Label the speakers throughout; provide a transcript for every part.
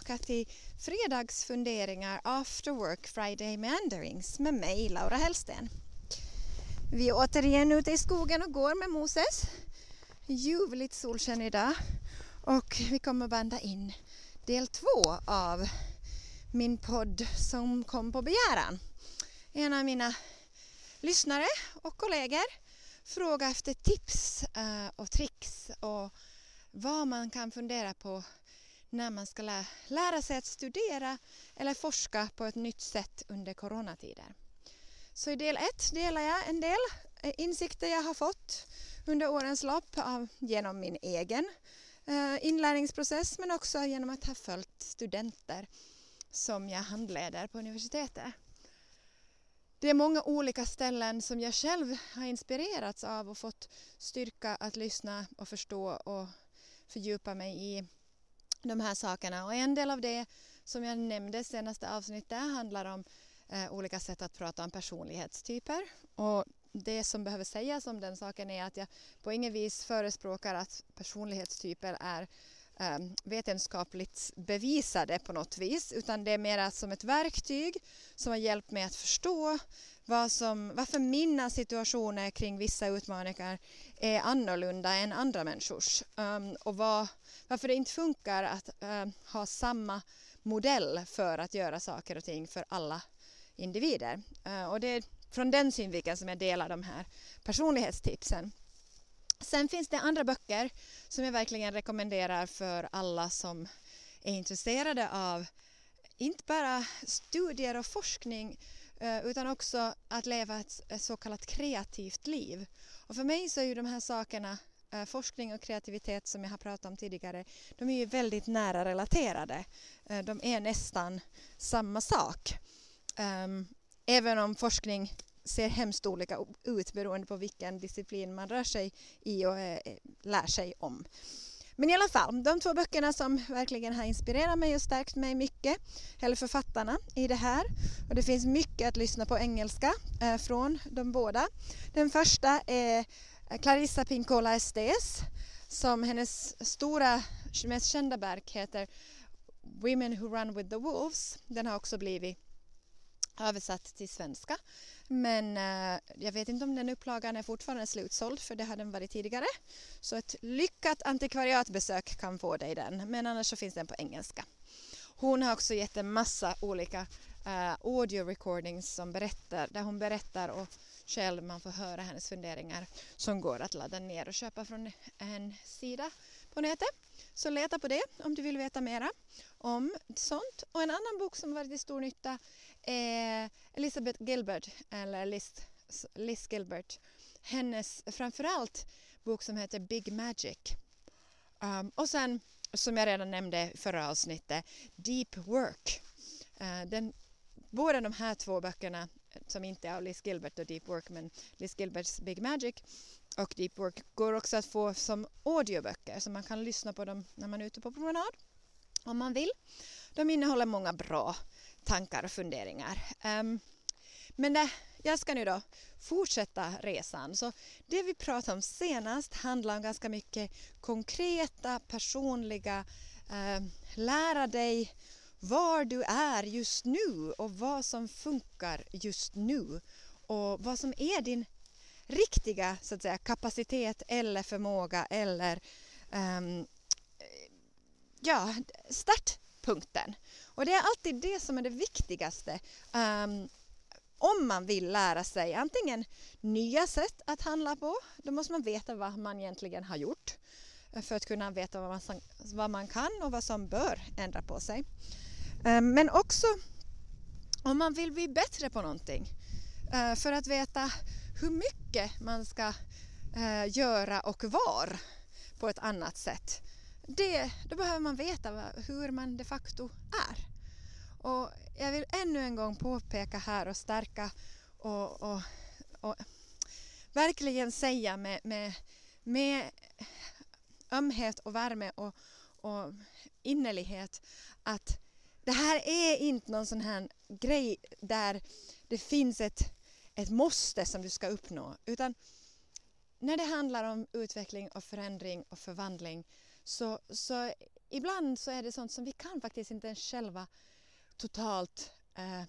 Speaker 1: tillbaka till Fredagsfunderingar After Work Friday Meanderings med mig Laura Hellsten. Vi är återigen ute i skogen och går med Moses. Ljuvligt solsken idag och vi kommer banda in del två av min podd som kom på begäran. En av mina lyssnare och kollegor frågade efter tips eh, och tricks och vad man kan fundera på när man ska lä lära sig att studera eller forska på ett nytt sätt under coronatider. Så i del ett delar jag en del eh, insikter jag har fått under årens lopp av, genom min egen eh, inlärningsprocess men också genom att ha följt studenter som jag handleder på universitetet. Det är många olika ställen som jag själv har inspirerats av och fått styrka att lyssna och förstå och fördjupa mig i de här sakerna. Och en del av det som jag nämnde senaste avsnittet handlar om eh, olika sätt att prata om personlighetstyper. Och det som behöver sägas om den saken är att jag på inget vis förespråkar att personlighetstyper är eh, vetenskapligt bevisade på något vis utan det är mer som ett verktyg som har hjälpt mig att förstå vad som, varför mina situationer kring vissa utmaningar är annorlunda än andra människors um, och vad, varför det inte funkar att um, ha samma modell för att göra saker och ting för alla individer. Uh, och det är från den synvinkeln som jag delar de här personlighetstipsen. Sen finns det andra böcker som jag verkligen rekommenderar för alla som är intresserade av inte bara studier och forskning Eh, utan också att leva ett så kallat kreativt liv. Och för mig så är ju de här sakerna, eh, forskning och kreativitet som jag har pratat om tidigare, de är ju väldigt nära relaterade. Eh, de är nästan samma sak. Ehm, även om forskning ser hemskt olika ut beroende på vilken disciplin man rör sig i och lär sig om. Men i alla fall, de två böckerna som verkligen har inspirerat mig och stärkt mig mycket, eller författarna i det här. Och det finns mycket att lyssna på engelska eh, från de båda. Den första är Clarissa Pinkola Estes som hennes stora, mest kända verk heter Women Who Run With The Wolves. Den har också blivit översatt till svenska. Men eh, jag vet inte om den upplagan är fortfarande slutsåld för det har den varit tidigare. Så ett lyckat antikvariatbesök kan få dig den men annars så finns den på engelska. Hon har också gett en massa olika eh, audio recordings som berättar, där hon berättar och själv man får höra hennes funderingar som går att ladda ner och köpa från en sida på nätet. Så leta på det om du vill veta mera om sånt. Och en annan bok som varit till stor nytta Eh, är Elizabeth Gilbert, eller Liz, Liz Gilbert. Hennes framförallt bok som heter Big Magic. Um, och sen, som jag redan nämnde i förra avsnittet, Deep Work. Uh, den, båda de här två böckerna, som inte är av Liz Gilbert och Deep Work, men Liz Gilberts Big Magic och Deep Work går också att få som audioböcker så man kan lyssna på dem när man är ute på promenad om man vill. De innehåller många bra tankar och funderingar. Um, men det, jag ska nu då fortsätta resan. Så det vi pratade om senast handlar om ganska mycket konkreta, personliga, eh, lära dig var du är just nu och vad som funkar just nu och vad som är din riktiga så att säga, kapacitet eller förmåga eller eh, ja, startpunkten. Och det är alltid det som är det viktigaste um, om man vill lära sig antingen nya sätt att handla på, då måste man veta vad man egentligen har gjort eh, för att kunna veta vad man, vad man kan och vad som bör ändra på sig. Um, men också om man vill bli bättre på någonting uh, för att veta hur mycket man ska uh, göra och var på ett annat sätt det, då behöver man veta hur man de facto är. Och jag vill ännu en gång påpeka här och stärka och, och, och verkligen säga med, med, med ömhet och värme och, och innerlighet att det här är inte någon sån här grej där det finns ett, ett måste som du ska uppnå utan när det handlar om utveckling och förändring och förvandling så, så ibland så är det sånt som vi kan faktiskt inte ens själva totalt eh,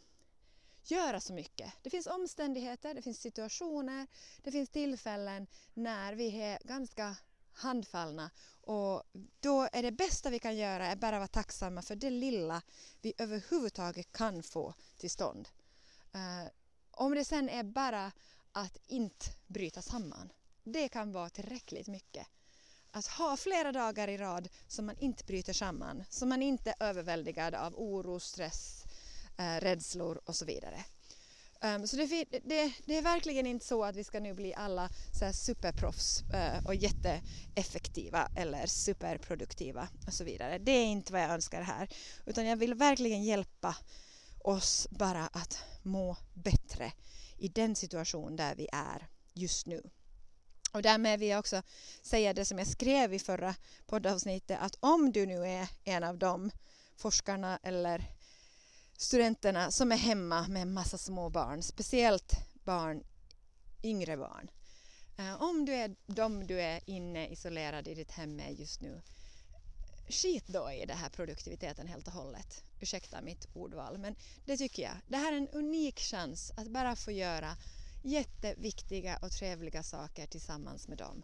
Speaker 1: göra så mycket. Det finns omständigheter, det finns situationer, det finns tillfällen när vi är ganska handfallna och då är det bästa vi kan göra är bara vara tacksamma för det lilla vi överhuvudtaget kan få till stånd. Uh, om det sen är bara att inte bryta samman, det kan vara tillräckligt mycket. Att ha flera dagar i rad som man inte bryter samman, som man inte är överväldigad av oro, stress, eh, rädslor och så vidare. Um, så det, det, det, är verkligen inte så att vi ska nu bli alla så superproffs uh, och jätteeffektiva eller superproduktiva och så vidare. Det är inte vad jag önskar här. Utan jag vill verkligen hjälpa oss bara att må bättre i den situation där vi är just nu. Och därmed vill jag också säga det som jag skrev i förra poddavsnittet att om du nu är en av de forskarna eller studenterna som är hemma med en massa små barn, speciellt barn, yngre barn. Eh, om du är de du är inne isolerad i ditt hem med just nu, skit då i den här produktiviteten helt och hållet. Ursäkta mitt ordval, men det tycker jag. Det här är en unik chans att bara få göra jätteviktiga och trevliga saker tillsammans med dem.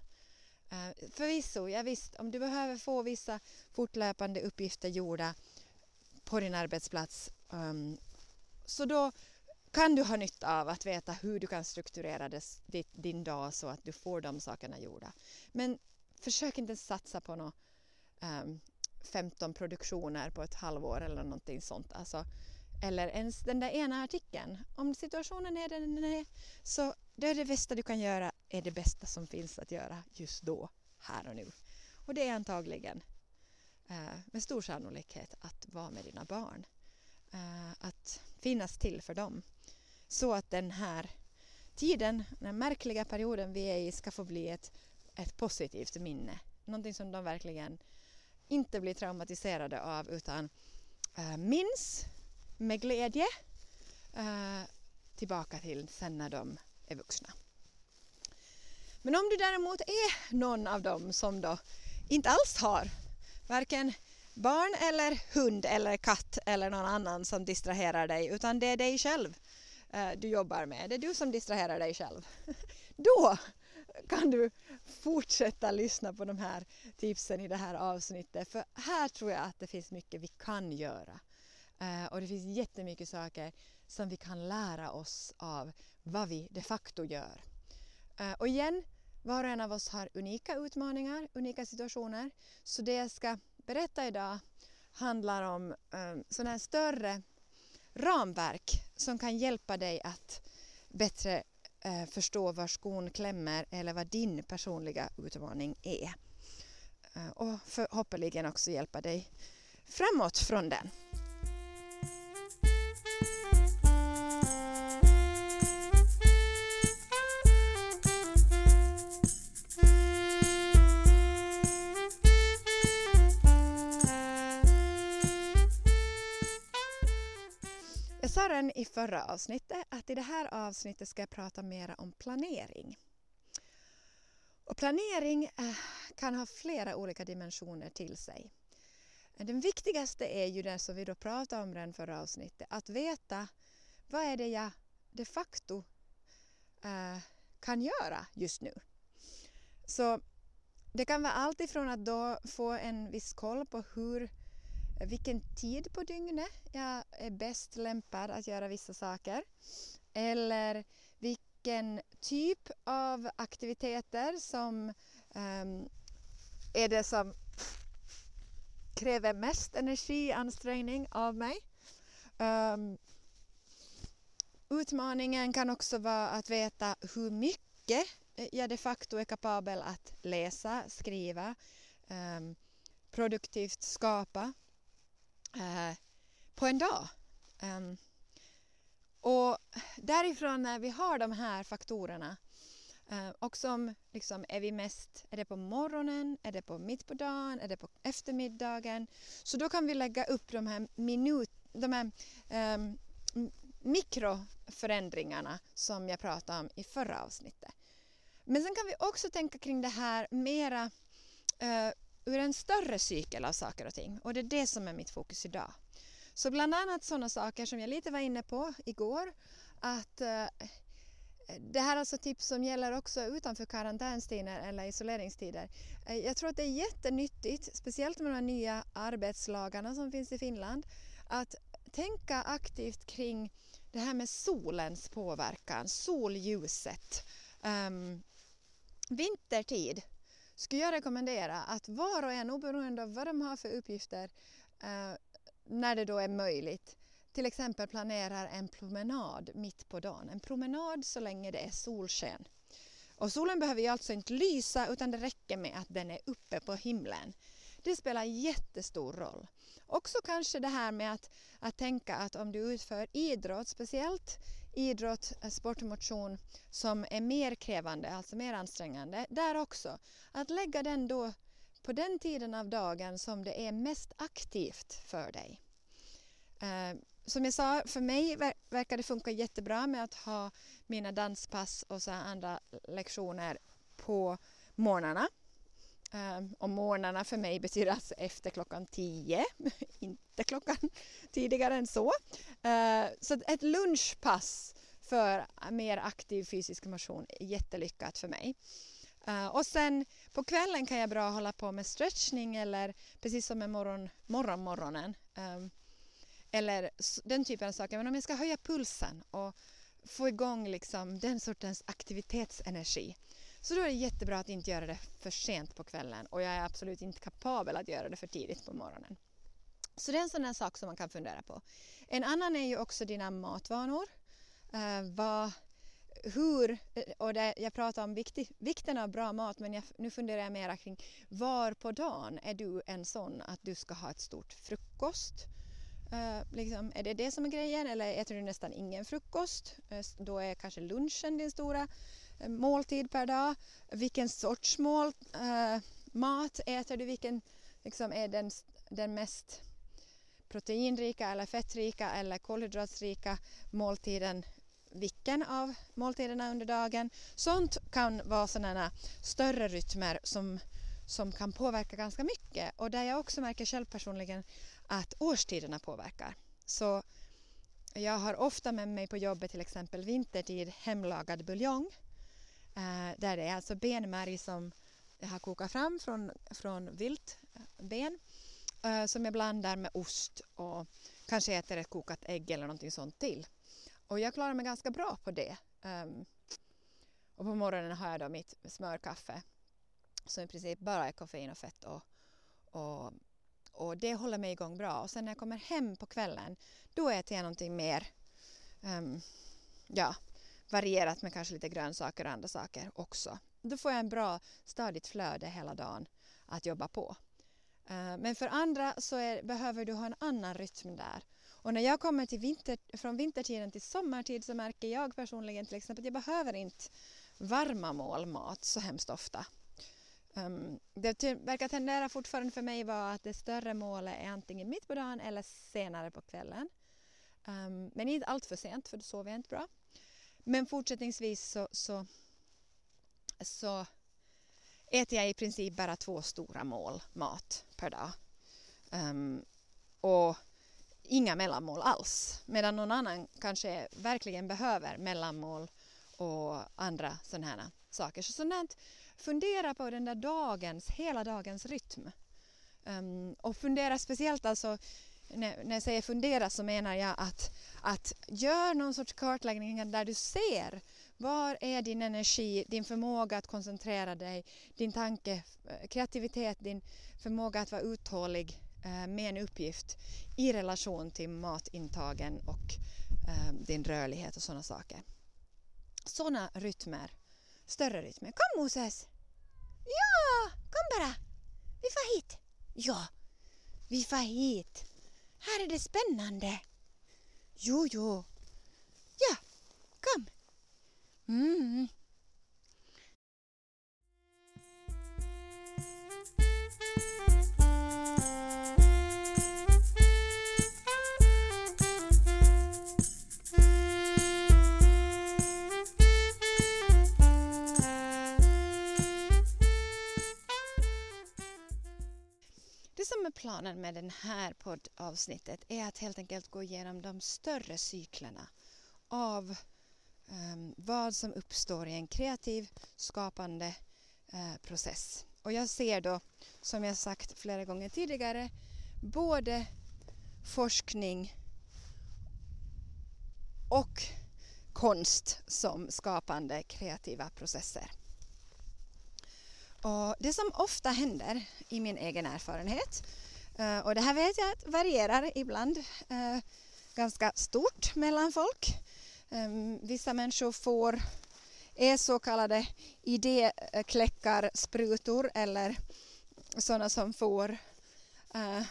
Speaker 1: Eh, förvisso, ja visst, om du behöver få vissa fortlöpande uppgifter gjorda på din arbetsplats ehm, så då kan du ha nytta av att veta hur du kan strukturera din dag så att du får de sakerna gjorda. Men försök inte satsa på något ehm, 15 produktioner på ett halvår eller någonting sånt. Alltså, eller ens den där ena artikeln. Om situationen är den den är så det är det bästa du kan göra är det bästa som finns att göra just då, här och nu. Och det är antagligen eh, med stor sannolikhet att vara med dina barn Eh, att finnas till för dem. Så att den här tiden, den här märkliga perioden vi är i ska få bli ett, ett positivt minne. Någonting som de verkligen inte blir traumatiserade av utan eh, minns med glädje eh, tillbaka till sen när de är vuxna. Men om du däremot är någon av dem som då inte alls har varken barn eller hund eller katt eller någon annan som distraherar dig utan det är dig själv eh, du jobbar med. Det är du som distraherar dig själv. Då kan du fortsätta lyssna på de här tipsen i det här avsnittet för här tror jag att det finns mycket vi kan göra. Eh, och det finns jättemycket saker som vi kan lära oss av vad vi de facto gör. Eh, och igen, var och en av oss har unika utmaningar, unika situationer. Så det jag ska berätta idag handlar om um, sådana här större ramverk som kan hjälpa dig att bättre uh, förstå var skon klämmer eller vad din personliga utmaning är. Uh, och förhoppningsvis också hjälpa dig framåt från den. Sa i förra avsnittet att i det här avsnittet ska jag prata mer om planering. Och planering eh, kan ha flera olika dimensioner till sig. Den viktigaste är ju den som vi då pratade om i det förra avsnittet, att veta vad är det jag de facto eh, kan göra just nu. Så det kan vara allt ifrån att då få en viss koll på hur vilken tid på dygnet jag är bäst lämpad att göra vissa saker. Eller vilken typ av aktiviteter som um, är det som kräver mest energiansträngning av mig. Um, utmaningen kan också vara att veta hur mycket jag de facto är kapabel att läsa, skriva, um, produktivt skapa eh, på en dag. Um, och därifrån när vi har de här faktorerna eh, och som liksom, är vi mest, är det på morgonen, är det på mitt på dagen, är det på eftermiddagen? Så då kan vi lägga upp de här minut, de här um, mikroförändringarna som jag pratade om i förra avsnittet. Men sen kan vi också tänka kring det här mera uh, ur en större cykel av saker och ting och det är det som är mitt fokus idag. Så bland annat sådana saker som jag lite var inne på igår att eh, det här är alltså tips som gäller också utanför karantänstider eller isoleringstider. Eh, jag tror att det är jättenyttigt, speciellt med de nya arbetslagarna som finns i Finland, att tänka aktivt kring det här med solens påverkan, solljuset. Um, vintertid skulle jag rekommendera att var och en, oberoende av vad de har för uppgifter, eh, när det då är möjligt, till exempel planerar en promenad mitt på dagen. En promenad så länge det är solsken. Och solen behöver ju alltså inte lysa utan det räcker med att den är uppe på himlen. Det spelar jättestor roll. Också kanske det här med att, att tänka att om du utför idrott, speciellt idrott, eh, sport och motion som är mer krävande, alltså mer ansträngande, där också. Att lägga den då på den tiden av dagen som det är mest aktivt för dig. Eh, som jag sa, för mig verkar det funka jättebra med att ha mina danspass och så andra lektioner på morgnarna. Um, och morgnarna för mig betyder alltså efter klockan 10. inte klockan tidigare än så. Uh, så ett lunchpass för mer aktiv fysisk motion är jättelyckat för mig. Uh, och sen på kvällen kan jag bra hålla på med stretchning eller precis som med morgon, morgonmorgonen. Um, eller den typen av saker. Men om jag ska höja pulsen och få igång liksom den sortens aktivitetsenergi så då är det jättebra att inte göra det för sent på kvällen och jag är absolut inte kapabel att göra det för tidigt på morgonen. Så det är en sån här sak som man kan fundera på. En annan är ju också dina matvanor. Uh, vad, hur, eh, och det, jag pratar om viktig, vikten av bra mat men jag, nu funderar jag mera kring var på dagen är du en sån att du ska ha ett stort frukost? Uh, liksom, är det det som är grejen eller äter du nästan ingen frukost? Uh, då är kanske lunchen din stora måltid per dag. Vilken sorts mål, eh, mat äter du? Vilken liksom, är den, den mest proteinrika eller fettrika eller kolhydratsrika måltiden? Vilken av måltiderna under dagen? Sånt kan vara sådana större rytmer som som kan påverka ganska mycket och där jag också märker själv personligen att årstiderna påverkar. Så jag har ofta med mig på jobbet till exempel vintertid hemlagad buljong eh, där det är alltså benmärg som jag har kokat fram från, från viltben eh, eh, som jag blandar med ost och kanske äter ett kokat ägg eller någonting sånt till. Och jag klarar mig ganska bra på det. Um, och på morgonen har jag då mitt smörkaffe som i princip bara är koffein och fett och, och, och det håller mig igång bra. Och sen när jag kommer hem på kvällen då äter jag någonting mer um, ja, varierat med kanske lite grönsaker och andra saker också. Då får jag en bra stadigt flöde hela dagen att jobba på. Eh, men för andra så är, behöver du ha en annan rytm där. Och när jag kommer till vinter, från vintertiden till sommartid så märker jag personligen till exempel att jag behöver inte varma mål mat så hemskt ofta. Um, det verkar tendera fortfarande för mig vara att det större målet är antingen mitt på dagen eller senare på kvällen. Um, men inte allt för sent för då sover jag inte bra. Men fortsättningsvis så, så, så äter jag i princip bara två stora mål mat per dag. Um, och inga mellanmål alls. Medan någon annan kanske verkligen behöver mellanmål och andra sådana här saker. Så sådant fundera på den där dagens, hela dagens rytm. Um, och fundera speciellt alltså när, när jag säger fundera så menar jag att, att gör någon sorts kartläggning där du ser var är din energi, din förmåga att koncentrera dig, din tanke, eh, kreativitet, din förmåga att vara uthållig eh, med en uppgift i relation till matintagen och eh, din rörlighet och sådana saker. Sådana rytmer, större rytmer. Kom Moses! Ja, kom bara. Vi får hit. Ja, vi får hit. Här är det spännande. Jo, jo. Ja, kom. Mm. Planen med det här poddavsnittet är att helt enkelt gå igenom de större cyklerna av um, vad som uppstår i en kreativ skapande uh, process. Och jag ser då, som jag sagt flera gånger tidigare, både forskning och konst som skapande kreativa processer. Och det som ofta händer i min egen erfarenhet, eh, och det här vet jag att varierar ibland eh, ganska stort mellan folk. Ehm, vissa människor får, är så kallade idékläckar, sprutor eller sådana som får eh,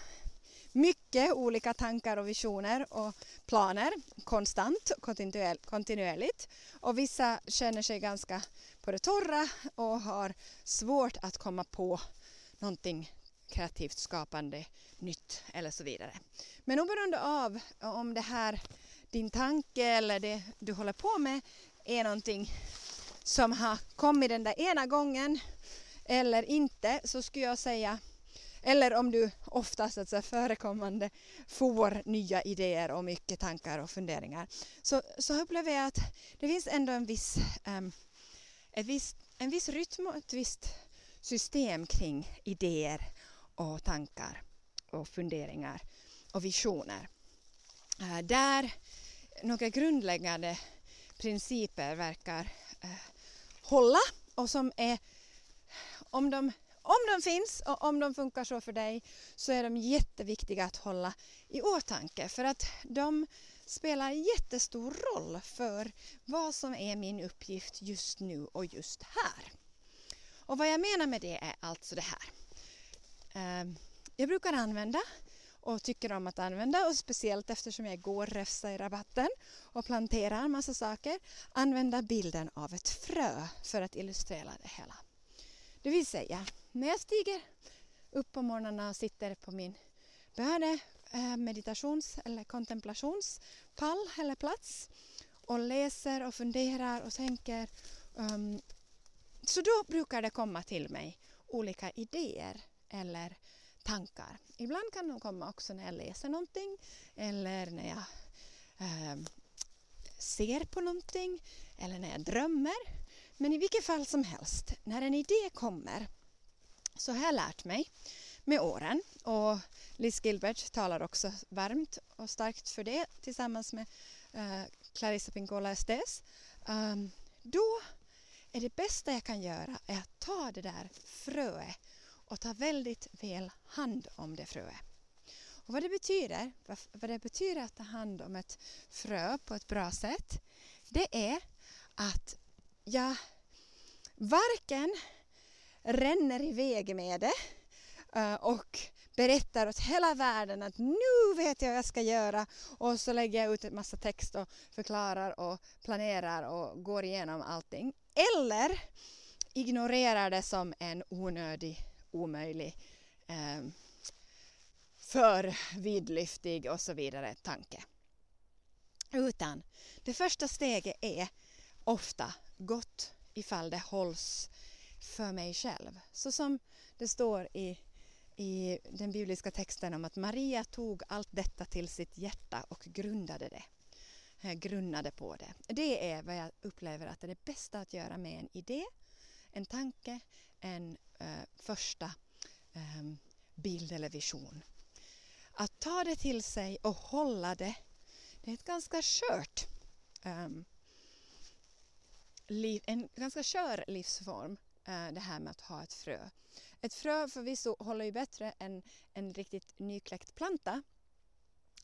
Speaker 1: mycket olika tankar och visioner och planer konstant, kontinuerligt. Och vissa känner sig ganska på det torra och har svårt att komma på någonting kreativt skapande, nytt eller så vidare. Men oberoende av om det här din tanke eller det du håller på med är någonting som har kommit den där ena gången eller inte så skulle jag säga eller om du oftast alltså förekommande får nya idéer och mycket tankar och funderingar så, så upplever jag att det finns ändå en viss, um, ett viss, en viss rytm och ett visst system kring idéer och tankar och funderingar och visioner. Eh, där några grundläggande principer verkar eh, hålla och som är om de om de finns och om de funkar så för dig så är de jätteviktiga att hålla i åtanke för att de spelar jättestor roll för vad som är min uppgift just nu och just här. Och vad jag menar med det är alltså det här. Ehm, jag brukar använda och tycker om att använda och speciellt eftersom jag går räfsa i rabatten och planterar massa saker använda bilden av ett frö för att illustrera det hela. Det vill säga, när jag stiger upp på morgnarna och sitter på min böne, Eh, meditations eller kontemplationspall eller plats och läser och funderar och tänker um, så då brukar det komma till mig olika idéer eller tankar. Ibland kan de komma också när jag läser någonting eller när jag um, ser på någonting eller när jag drömmer. Men i vilket fall som helst, när en idé kommer så har jag lärt mig med åren och Liz Gilbert talar också varmt och starkt för det tillsammans med uh, Clarissa Pinkola Estes. Um, då är det bästa jag kan göra är att ta det där fröet och ta väldigt väl hand om det fröet. Och vad det betyder, vad det betyder att ta hand om ett frö på ett bra sätt, det är att jag varken ränner iväg med det Eh, och berättar åt hela världen att nu vet jag vad jag ska göra och så lägger jag ut en massa text och förklarar och planerar och går igenom allting. Eller ignorerar det som en onödig, omöjlig, eh, för vidlyftig och så vidare tanke. Utan det första steget är ofta gott ifall det hålls för mig själv. Så som det står i, i den bibliska texten om att Maria tog allt detta till sitt hjärta och grundade det. Eh, grundade på det. Det är vad jag upplever att det är det bästa att göra med en idé, en tanke, en eh, första eh, bild eller vision. Att ta det till sig och hålla det, det är ett ganska skört um, liv, en ganska skör livsform eh, det här med att ha ett frö. Ett frö förvisso håller ju bättre än en riktigt nykläckt planta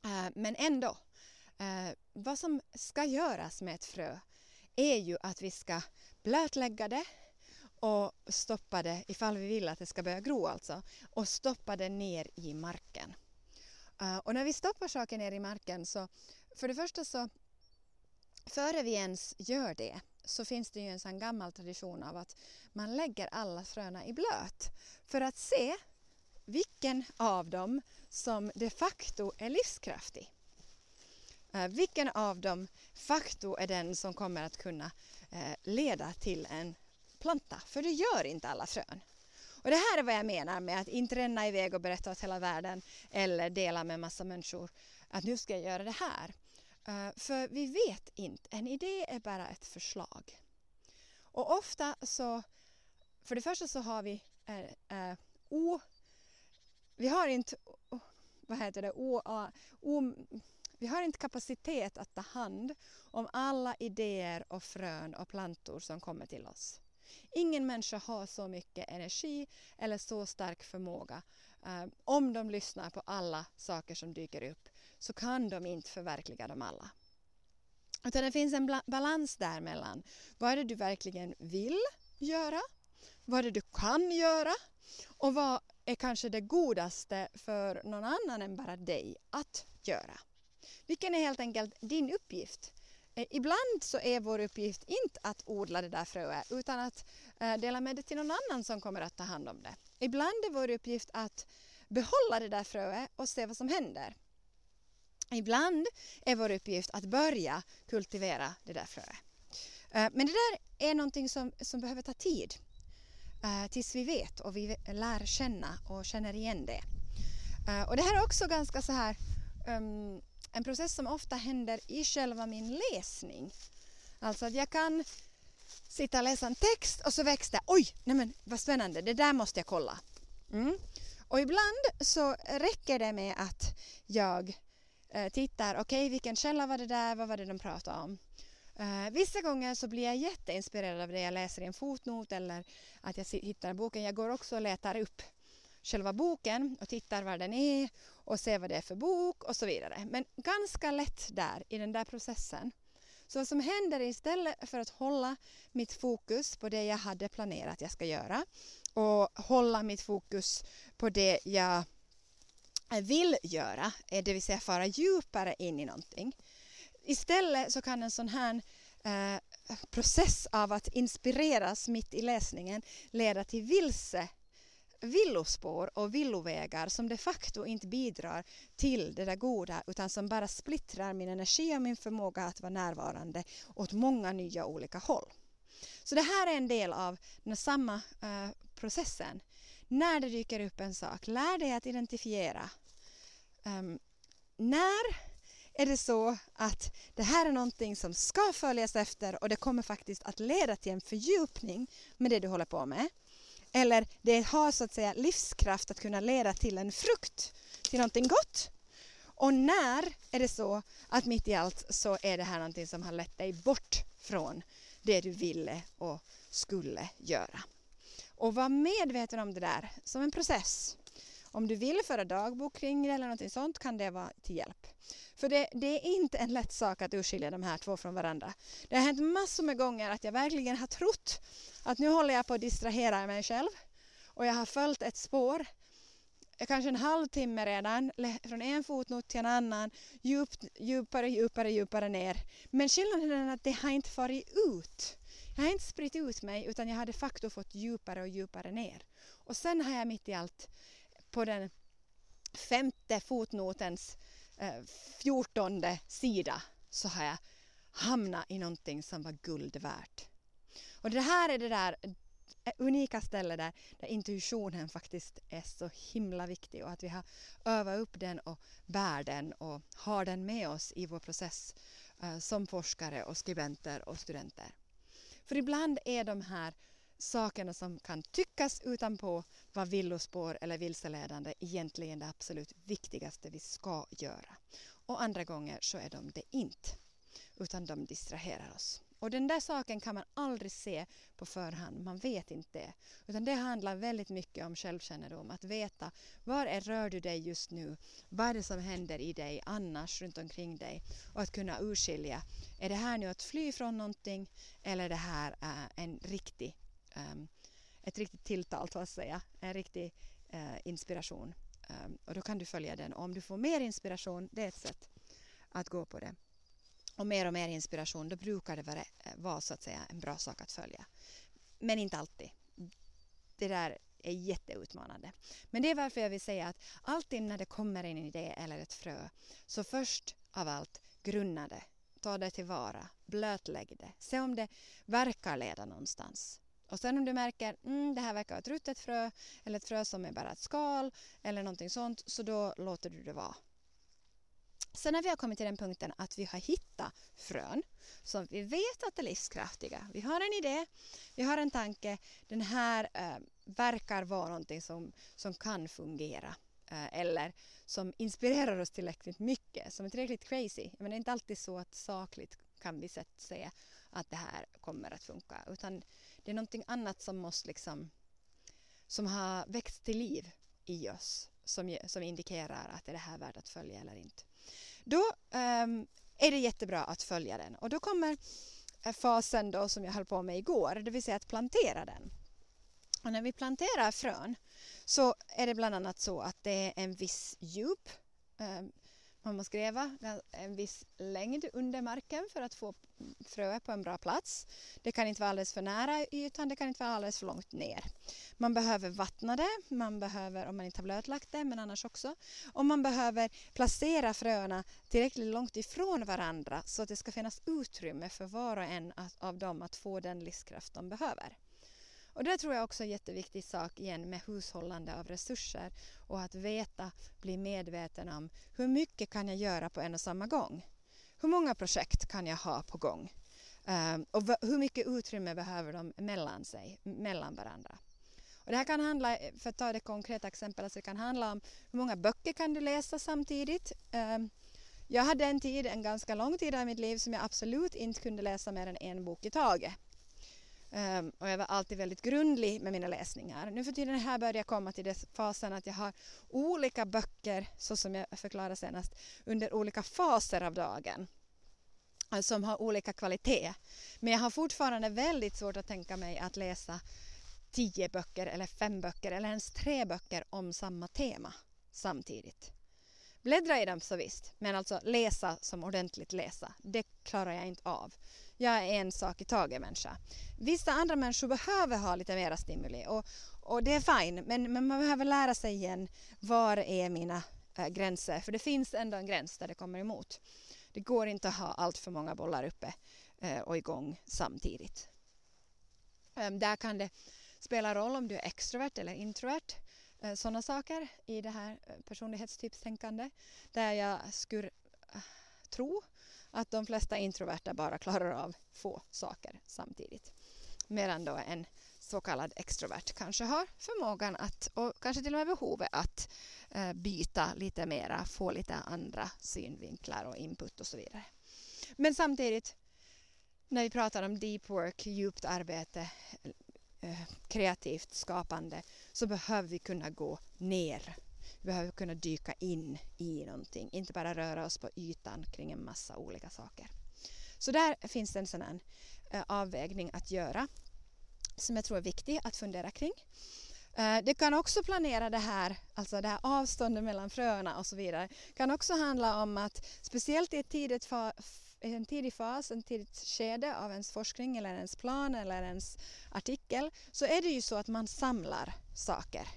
Speaker 1: eh, men ändå. Eh, vad som ska göras med ett frö är ju att vi ska blötlägga det och stoppa det, ifall vi vill att det ska börja gro alltså, och stoppa det ner i marken. Eh, och när vi stoppar saker ner i marken så för det första så före vi ens gör det så finns det ju en sån gammal tradition av att man lägger alla fröna i blöt för att se vilken av dem som de facto är livskraftig. Eh, vilken av dem facto är den som kommer att kunna eh, leda till en planta, för det gör inte alla frön. Och Och det här är vad jag menar med att inte ränna iväg och berätta åt hela världen eller dela med massa människor att nu ska jag göra det här. Eh, för vi vet inte, en idé är bara ett förslag. Och ofta så, för det första så har vi äh, äh, o, vi har inte, vad heter det, o, o, vi har inte kapacitet att ta hand om alla idéer och frön och plantor som kommer till oss. Ingen människa har så mycket energi eller så stark förmåga. eh, om de lyssnar på alla saker som dyker upp så kan de inte förverkliga dem alla. Utan det finns en balans där mellan vad är det du verkligen vill göra, vad är det du kan göra och vad är kanske det godaste för någon annan än bara dig att göra. Vilken är helt enkelt din uppgift eh, ibland så är vår uppgift inte att odla det där fröet utan att eh, dela med det till någon annan som kommer att ta hand om det. Ibland är vår uppgift att behålla det där fröet och se vad som händer. Ibland är vår uppgift att börja kultivera det där fröet. Eh, men det där är någonting som, som behöver ta tid eh, tills vi vet och vi lär känna och känner igen det. Eh, och det här är också ganska så här um, en process som ofta händer i själva min läsning. Alltså att jag kan sitta och läsa en text och så väcks det, oj, nej men vad spännande, det där måste jag kolla. Mm. Och ibland så räcker det med att jag eh, tittar, okej okay, vilken källa var det där, vad var det de pratade om? Uh, vissa gånger så blir jag jätteinspirerad av det jag läser i en fotnot eller att jag hittar boken. Jag går också och letar upp själva boken och tittar var den är och ser vad det är för bok och så vidare. Men ganska lätt där i den där processen. Så vad som händer istället för att hålla mitt fokus på det jag hade planerat att jag ska göra och hålla mitt fokus på det jag Eh, vill göra, eh, det vill säga fara djupare in i någonting. Istället så kan en sån här eh, process av att inspireras mitt i läsningen leda till vilse villospår och villovägar som de facto inte bidrar till det där goda utan som bara splittrar min energi och min förmåga att vara närvarande åt många nya olika håll. Så det här är en del av den samma eh, processen. När det dyker upp en sak, lär dig att identifiera. Um, när är det så att det här är någonting som ska följas efter och det kommer faktiskt att leda till en fördjupning med det du håller på med. Eller det har så att säga livskraft att kunna leda till en frukt, till någonting gott. Och när är det så att mitt i allt så är det här någonting som har lett dig bort från det du ville och skulle göra. Och var medveten om det där som en process. Om du vill föra dagbok kring det eller något sånt kan det vara till hjälp. För det, det, är inte en lätt sak att urskilja de här två från varandra. Det har hänt massor med gånger att jag verkligen har trott att nu håller jag på att distrahera mig själv och jag har följt ett spår kanske en halvtimme redan, från en fotnot till en annan, djupt, djupare, djupare, djupare ner. Men skillnaden är att det har inte farit ut. Jag har inte spritt ut mig utan jag har de facto fått djupare och djupare ner. Och sen har jag mitt i allt på den femte fotnotens eh, fjortonde sida så har jag hamnat i någonting som var guld värt. Och det här är det där eh, unika stället där, där intuitionen faktiskt är så himla viktig och att vi har övat upp den och bär den och har den med oss i vår process eh, som forskare och skribenter och studenter. För ibland är de här sakerna som kan tyckas utanpå vad villospår eller vilseledande egentligen det absolut viktigaste vi ska göra. Och andra gånger så är de det inte, utan de distraherar oss. Och den där saken kan man aldrig se på förhand, man vet inte det. Utan det handlar väldigt mycket om självkännedom, att veta var är rör du dig just nu? Vad är det som händer i dig annars runt omkring dig? Och att kunna urskilja, är det här nu att fly från någonting eller är det här eh, en riktig, ehm, ett riktigt tilltal så att säga, en riktig eh, inspiration. Ehm, och då kan du följa den. Och om du får mer inspiration, det är ett sätt att gå på det och mer och mer inspiration, då brukar det vara, eh, vara så att säga en bra sak att följa. Men inte alltid. Det där är jätteutmanande. Men det är varför jag vill säga att alltid när det kommer en idé eller ett frö, så först av allt grunna det, ta det tillvara, blötlägg det, se om det verkar leda någonstans. Och sen om du märker mm, det här verkar vara ett ruttet frö eller ett frö som är bara ett skal eller någonting sånt så då låter du det vara. Sen när vi har kommit till den punkten att vi har hittat frön som vi vet att är livskraftiga. Vi har en idé, vi har en tanke, den här eh, verkar vara någonting som, som kan fungera eh, eller som inspirerar oss tillräckligt mycket, som är tillräckligt crazy. Men det är inte alltid så att sakligt kan vi säga se att det här kommer att funka utan det är någonting annat som måste liksom som har växt till liv i oss som, som indikerar att är det här värt att följa eller inte. Då um, är det jättebra att följa den och då kommer eh, fasen då som jag höll på med igår, det vill säga att plantera den. Och när vi planterar frön så är det bland annat så att det är en viss djup um, man måste gräva en viss längd under marken för att få fröet på en bra plats. Det kan inte vara alldeles för nära ytan, det kan inte vara alldeles för långt ner. Man behöver vattna det, man behöver, om man inte har blötlagt det, men annars också. Och man behöver placera fröna tillräckligt långt ifrån varandra så att det ska finnas utrymme för var och en av dem att få den livskraft de behöver. Och det tror jag också är en jätteviktig sak igen med hushållande av resurser och att veta, bli medveten om hur mycket kan jag göra på en och samma gång? Hur många projekt kan jag ha på gång? Ehm, och hur mycket utrymme behöver de mellan sig, mellan varandra? Och det här kan handla, för att ta det konkreta exempel, alltså det kan handla om hur många böcker kan du läsa samtidigt? Ehm, jag hade en tid, en ganska lång tid i mitt liv som jag absolut inte kunde läsa mer än en bok i taget. Um, och jag var alltid väldigt grundlig med mina läsningar. Nu för tiden här börjar jag komma till den fasen att jag har olika böcker, så som jag förklarade senast, under olika faser av dagen eh, som har olika kvalitet. Men jag har fortfarande väldigt svårt att tänka mig att läsa tio böcker eller fem böcker eller ens tre böcker om samma tema samtidigt. Bläddra i dem så visst, men alltså läsa som ordentligt läsa, det klarar jag inte av. Jag är en sak i taget människa. Vissa andra människor behöver ha lite mera stimuli och, och det är fine, men, men man behöver lära sig igen var är mina äh, gränser, för det finns ändå en gräns där det kommer emot. Det går inte att ha allt för många bollar uppe äh, och igång samtidigt. Ähm, där kan det spela roll om du är extrovert eller introvert. Eh, Sådana saker i det här eh, personlighetstypstänkande där jag skulle eh, tro att de flesta introverta bara klarar av få saker samtidigt. Medan då en så kallad extrovert kanske har förmågan att och kanske till och med behovet att eh, byta lite mera, få lite andra synvinklar och input och så vidare. Men samtidigt när vi pratar om deep work, djupt arbete, Eh, kreativt skapande så behöver vi kunna gå ner vi behöver kunna dyka in i någonting, inte bara röra oss på ytan kring en massa olika saker. Så där finns det en sådan eh, avvägning att göra som jag tror är viktig att fundera kring. Du det kan också planera det här, alltså det här avståndet mellan fröerna och så vidare. Det kan också handla om att speciellt i ett tidigt en tidig fas, en tidigt skede av ens forskning eller ens plan eller ens artikel så är det ju så att man samlar saker.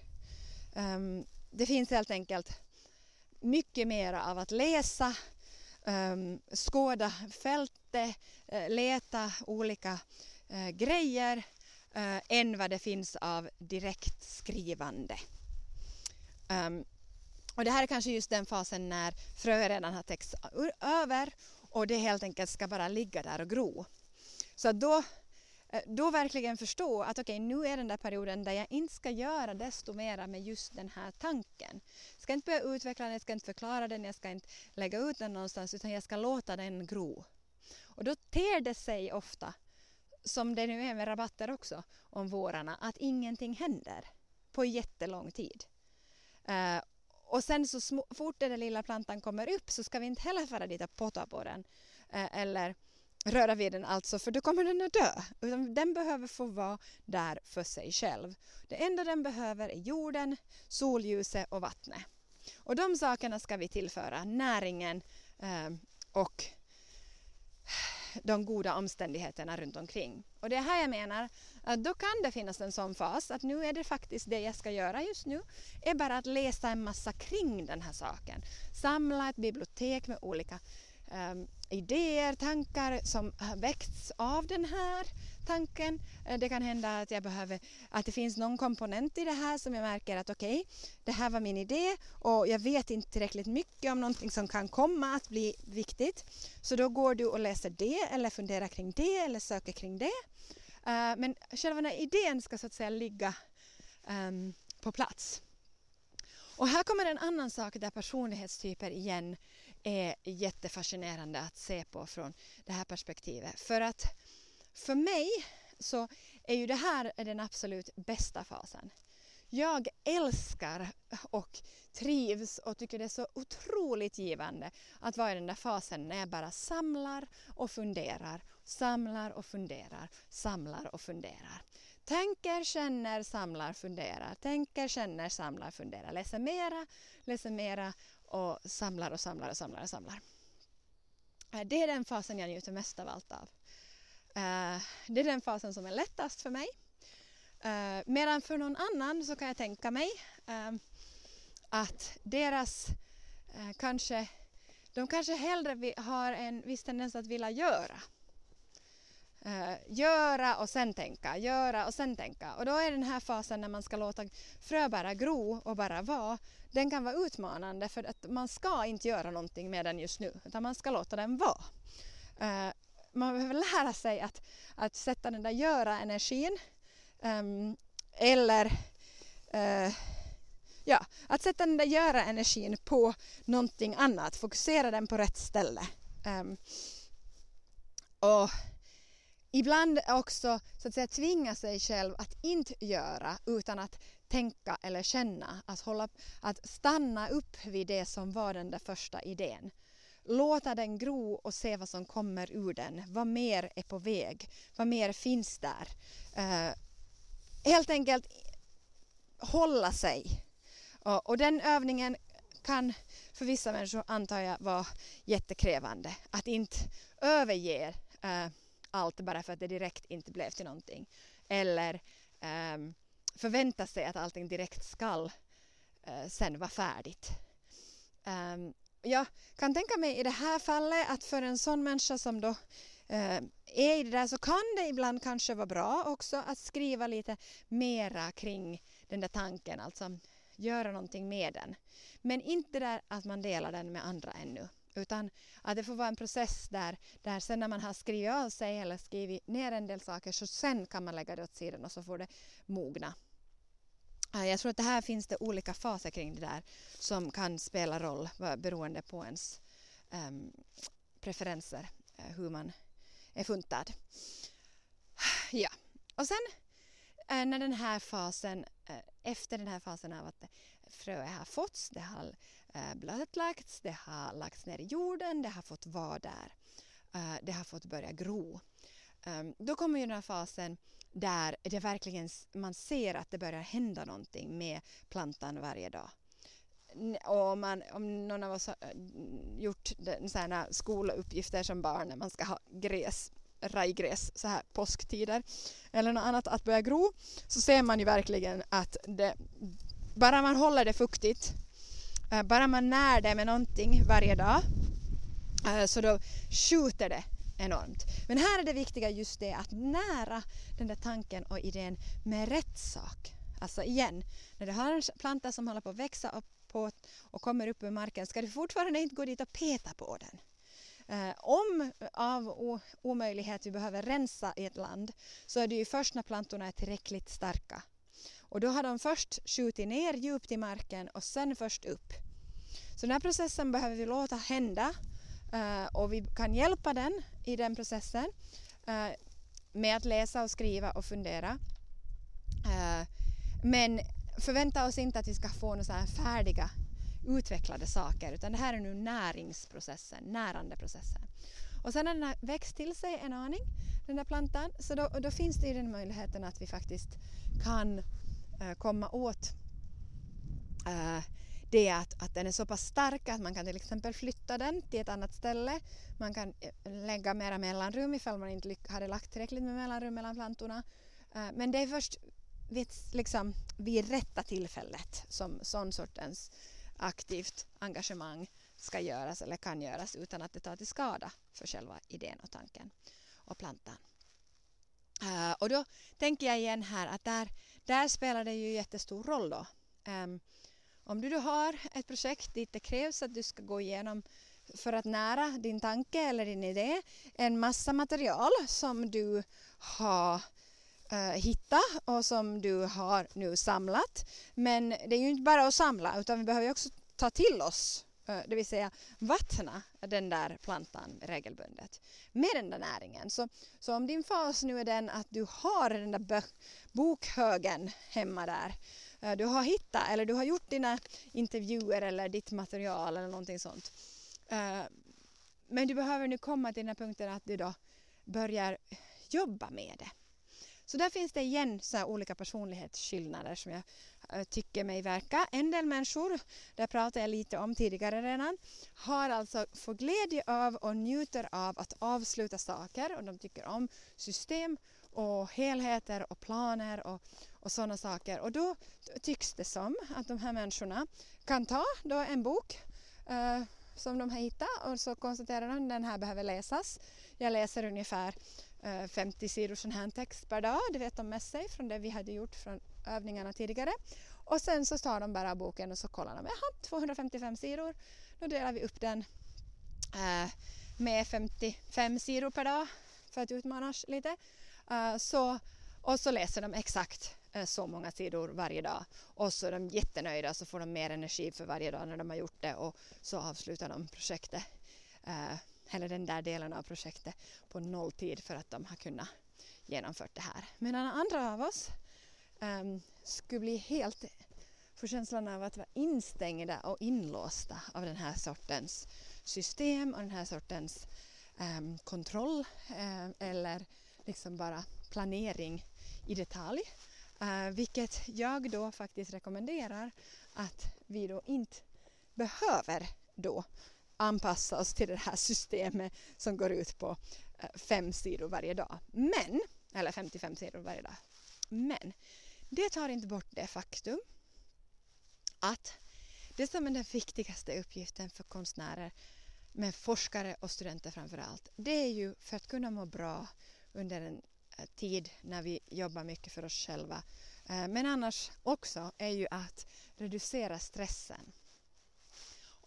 Speaker 1: Um, det finns helt enkelt mycket mer av att läsa, um, skåda fältet, uh, leta olika uh, grejer uh, än vad det finns av direkt skrivande. Um, och det här är kanske just den fasen när fröer redan har täckts över och det helt enkelt ska bara ligga där och gro. Så då eh, då verkligen förstå att okej, okay, nu är den där perioden där jag inte ska göra desto mera med just den här tanken. Jag ska inte börja utveckla den, jag ska inte förklara den, jag ska inte lägga ut den någonstans utan jag ska låta den gro. Och då ter det sig ofta, som det nu är med rabatter också, om vårarna, att ingenting händer på jättelång tid. Uh, och sen så fort den lilla plantan kommer upp så ska vi inte heller fara dit och potta på den. eh, eller röra vid den alltså för då kommer den att dö. Utan den behöver få vara där för sig själv. Det enda den behöver är jorden, solljuset och vattnet. Och de sakerna ska vi tillföra, näringen eh, och de goda omständigheterna runt omkring. Och det är här jag menar då kan det finnas en sån fas att nu är det faktiskt det jag ska göra just nu är bara att läsa en massa kring den här saken. Samla ett bibliotek med olika um, idéer, tankar som har väckts av den här tanken. Eh, det kan hända att, jag behöver, att det finns någon komponent i det här som jag märker att okej, okay, det här var min idé och jag vet inte tillräckligt mycket om någonting som kan komma att bli viktigt. Så då går du och läser det eller funderar kring det eller söker kring det. Uh, men själva den här idén ska så att säga ligga um, på plats. Och här kommer en annan sak där personlighetstyper igen är jättefascinerande att se på från det här perspektivet. För att för mig så är ju det här den absolut bästa fasen. Jag älskar och trivs och tycker det är så otroligt givande att vara i den där fasen när jag bara samlar och funderar, samlar och funderar, samlar och funderar. Tänker, känner, samlar, funderar. Tänker, känner, samlar, funderar. Läser mera, läser mera och samlar och samlar och samlar och samlar. Eh, det är den fasen jag njuter mest av allt av. Eh, det är den fasen som är lättast för mig. Uh, medan för någon annan så kan jag tänka mig uh, att deras uh, kanske, de kanske hellre har en viss tendens att vilja göra. Eh, göra och sen tänka, göra och sen tänka. Och då är den här fasen när man ska låta frö bara gro och bara vara, den kan vara utmanande för att man ska inte göra någonting med den just nu, utan man ska låta den vara man behöver lära sig att, att sätta den där göra-energin um, eller uh, ja, att sätta den där göra-energin på någonting annat, fokusera den på rätt ställe. Um, och ibland också så att säga tvinga sig själv att inte göra utan att tänka eller känna, att, hålla, att stanna upp vid det som var den där första idén låta den gro och se vad som kommer ur den. Vad mer är på väg? Vad mer finns där? Uh, helt enkelt hålla sig. Och, och, den övningen kan för vissa människor antar jag vara jättekrävande. Att inte överge uh, allt bara för att det direkt inte blev till någonting. Eller um, förvänta sig att allting direkt skall uh, sen vara färdigt. Ehm, jag kan tänka mig i det här fallet att för en sån människa som då Eh, är i det där så kan det ibland kanske vara bra också att skriva lite mera kring den där tanken, alltså göra någonting med den. Men inte där att man delar den med andra ännu. Utan att det får vara en process där, där sen när man har skrivit av sig eller skrivit ner en del saker så sen kan man lägga det åt sidan och så får det mogna. Jag tror att det här finns det olika faser kring det där som kan spela roll beroende på ens um, preferenser, eh, hur man är funtad. Ja, och sen eh, när den här fasen, eh, efter den här fasen av att fröet har fåtts, det har eh, blötlagts, det har lagts ner i jorden, det har fått vara där, det har fått börja gro. Ehm, då kommer ju den här fasen där det verkligen, man ser att det börjar hända någonting med plantan varje dag. Och man, om någon av oss har gjort sådana skoluppgifter som barn när man ska ha gräs, rajgräs så här påsktider eller något annat att börja gro så ser man ju verkligen att det, bara man håller det fuktigt, eh, bara man när det med någonting varje dag eh, så då skjuter det enormt. Men här är det viktiga just det att nära den där tanken och idén med rätt sak. Alltså igen, när du har en planta som håller på att växa upp på och kommer upp ur marken ska du fortfarande inte gå dit och peta på den. Eh, om av omöjlighet vi behöver rensa i ett land så är det ju först när plantorna är tillräckligt starka. Och då har de först skjutit ner djupt i marken och sen först upp. Så den här processen behöver vi låta hända eh, och vi kan hjälpa den i den processen eh, med att läsa och skriva och fundera. Eh, men förvänta oss inte att vi ska få några färdiga utvecklade saker utan det här är nu näringsprocessen, närandeprocessen. Och sen när den har växt till sig en aning, den där plantan, så då, då finns det ju den möjligheten att vi faktiskt kan uh, komma åt uh, det är att, att den är så pass stark att man kan till exempel flytta den till ett annat ställe. Man kan eh, lägga mera mellanrum ifall man inte hade lagt tillräckligt med mellanrum mellan plantorna. Men det är först vid, liksom, vid rätta tillfället som sån sortens aktivt engagemang ska göras eller kan göras utan att det tar till skada för själva idén och tanken och plantan. Uh, och då tänker jag igen här att där, där spelar det ju jättestor roll då. Um, om du då har ett projekt dit det krävs att du ska gå igenom för att nära din tanke eller din idé en massa material som du har eh, hitta och som du har nu samlat. Men det är ju inte bara att samla utan vi behöver också ta till oss Eh, det vill säga vattna den där plantan regelbundet med den där näringen. Så, så om din fas nu är den att du har den där bokhögen hemma där, eh, du har hittat eller du har gjort dina intervjuer eller ditt material eller någonting sånt. Eh, men du behöver nu komma till den här punkten att du då börjar jobba med det. Så där finns det igen så olika personlighetsskillnader som jag eh, tycker mig verka. En del människor, det pratade jag lite om tidigare redan, har alltså får glädje av och njuter av att avsluta saker och de tycker om system och helheter och planer och, och sådana saker. Och då tycks det som att de här människorna kan ta då en bok eh, som de har hittat och så konstaterar de att den här behöver läsas. Jag läser ungefär Eh, 50 sidor sån här text per dag, det vet de med sig från det vi hade gjort från övningarna tidigare. Och sen så tar de bara boken och så kollar de, jaha 255 sidor, då delar vi upp den eh, med 55 sidor per dag för att utmana oss lite. Uh, så, och så läser de exakt eh, så många sidor varje dag och så är de jättenöjda så får de mer energi för varje dag när de har gjort det och så avslutar de projektet eller den där delen av projektet på nolltid för att de har kunnat genomfört det här. Medan andra av oss um, skulle bli helt få känslan av att vara instängda och inlåsta av den här sortens system och den här sortens um, kontroll um, eller liksom bara planering i detalj. Uh, vilket jag då faktiskt rekommenderar att vi då inte behöver då anpassa oss till det här systemet som går ut på eh, fem sidor varje dag. Men, eller 55 sidor varje dag. Men det tar inte bort det faktum att det som är den viktigaste uppgiften för konstnärer, men forskare och studenter framför allt, det är ju för att kunna må bra under en eh, tid när vi jobbar mycket för oss själva. Eh, men annars också är ju att reducera stressen.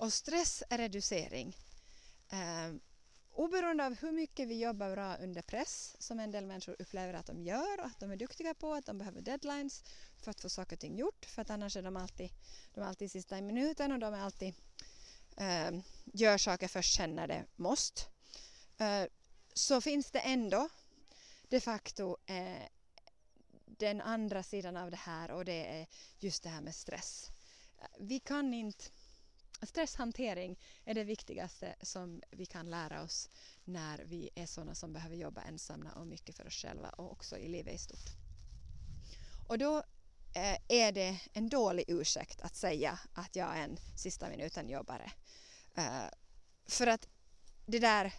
Speaker 1: Och stressreducering. Eh, oberoende av hur mycket vi jobbar bra under press, som en del människor upplever att de gör och att de är duktiga på, att de behöver deadlines för att få saker och ting gjort, för att annars är de alltid, de är alltid sista i minuten och de är alltid eh, gör saker först sen när det måste. Eh, så finns det ändå de facto eh, den andra sidan av det här och det är just det här med stress. Vi kan inte Stresshantering är det viktigaste som vi kan lära oss när vi är sådana som behöver jobba ensamma och mycket för oss själva och också i livet i stort. Och då eh, är det en dålig ursäkt att säga att jag är en sista minuten-jobbare. Eh, för att det där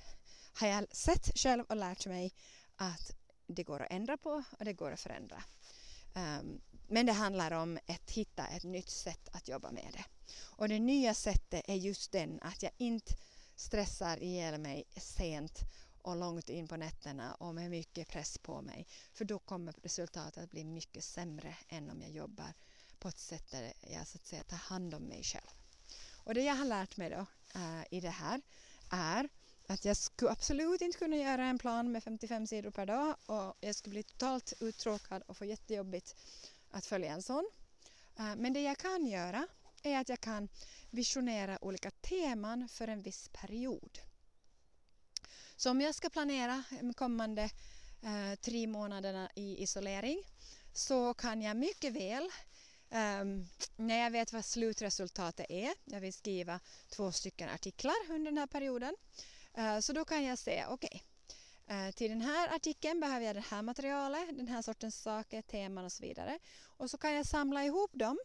Speaker 1: har jag sett själv och lärt mig att det går att ändra på och det går att förändra. Ehm, men det handlar om att hitta ett nytt sätt att jobba med det. Och det nya sättet är just den att jag inte stressar ihjäl mig sent och långt in på nätterna och med mycket press på mig. För då kommer resultatet att bli mycket sämre än om jag jobbar på ett sätt där jag så att säga tar hand om mig själv. Och det jag har lärt mig då äh, i det här är att jag skulle absolut inte kunna göra en plan med 55 sidor per dag och jag skulle bli totalt uttråkad och få jättejobbigt att följa en sån. Äh, men det jag kan göra är att jag kan visionera olika teman för en viss period. Så om jag ska planera de kommande eh, tre månaderna i isolering så kan jag mycket väl Um, när jag vet vad slutresultatet är, jag vill skriva två stycken artiklar under den här perioden, uh, så då kan jag säga okej, okay, uh, till den här artikeln behöver jag det här materialet, den här sortens saker, teman och så vidare. Och så kan jag samla ihop dem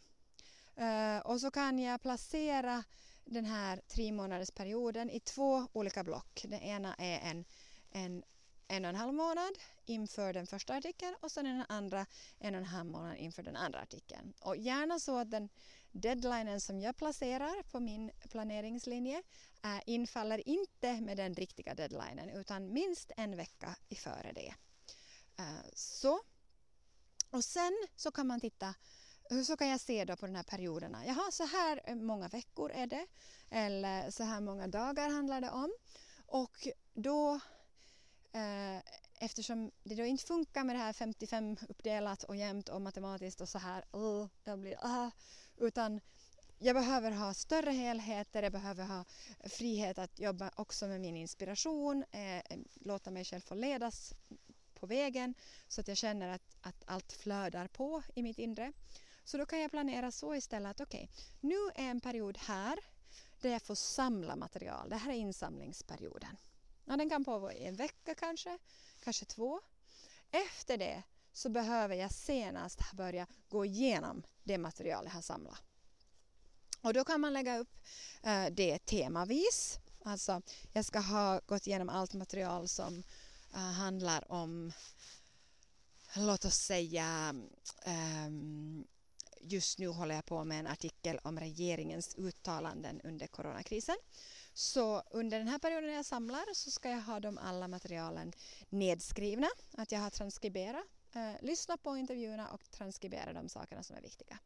Speaker 1: Uh, och så kan jag placera den här tre månadersperioden i två olika block. Den ena är en, en en och en halv månad inför den första artikeln och sen den andra en och en halv månad inför den andra artikeln. Och gärna så att den, deadlinen som jag placerar på min planeringslinje äh, infaller inte med den riktiga deadlinen utan minst en vecka i före det. Äh, så. Och sen så kan man titta hur så kan jag se då på den här perioderna. Jaha, så här eh, många veckor är det eller så här många dagar handlar det om. Och då eh, eftersom det då inte funkar med det här 55 uppdelat och jämnt och matematiskt och så här, uh, jag blir, uh, utan jag behöver ha större helheter, jag behöver ha frihet att jobba också med min inspiration, eh, låta mig själv få ledas på vägen så att jag känner att, att allt flödar på i mitt inre. Så då kan jag planera så istället att okej, okay, nu är en period här där jag får samla material. Det här är insamlingsperioden. Ja, den kan pågå i en vecka kanske, kanske två. Efter det så behöver jag senast börja gå igenom det material jag har samlat. Och då kan man lägga upp eh, det temavis. Alltså, jag ska ha gått igenom allt material som eh, handlar om, låt oss säga, um, just nu håller jag på med en artikel om regeringens uttalanden under coronakrisen. Så under den här perioden jag samlar så ska jag ha de alla materialen nedskrivna, att jag har transkriberat, eh, lyssnat på intervjuerna och transkriberat de sakerna som är viktiga.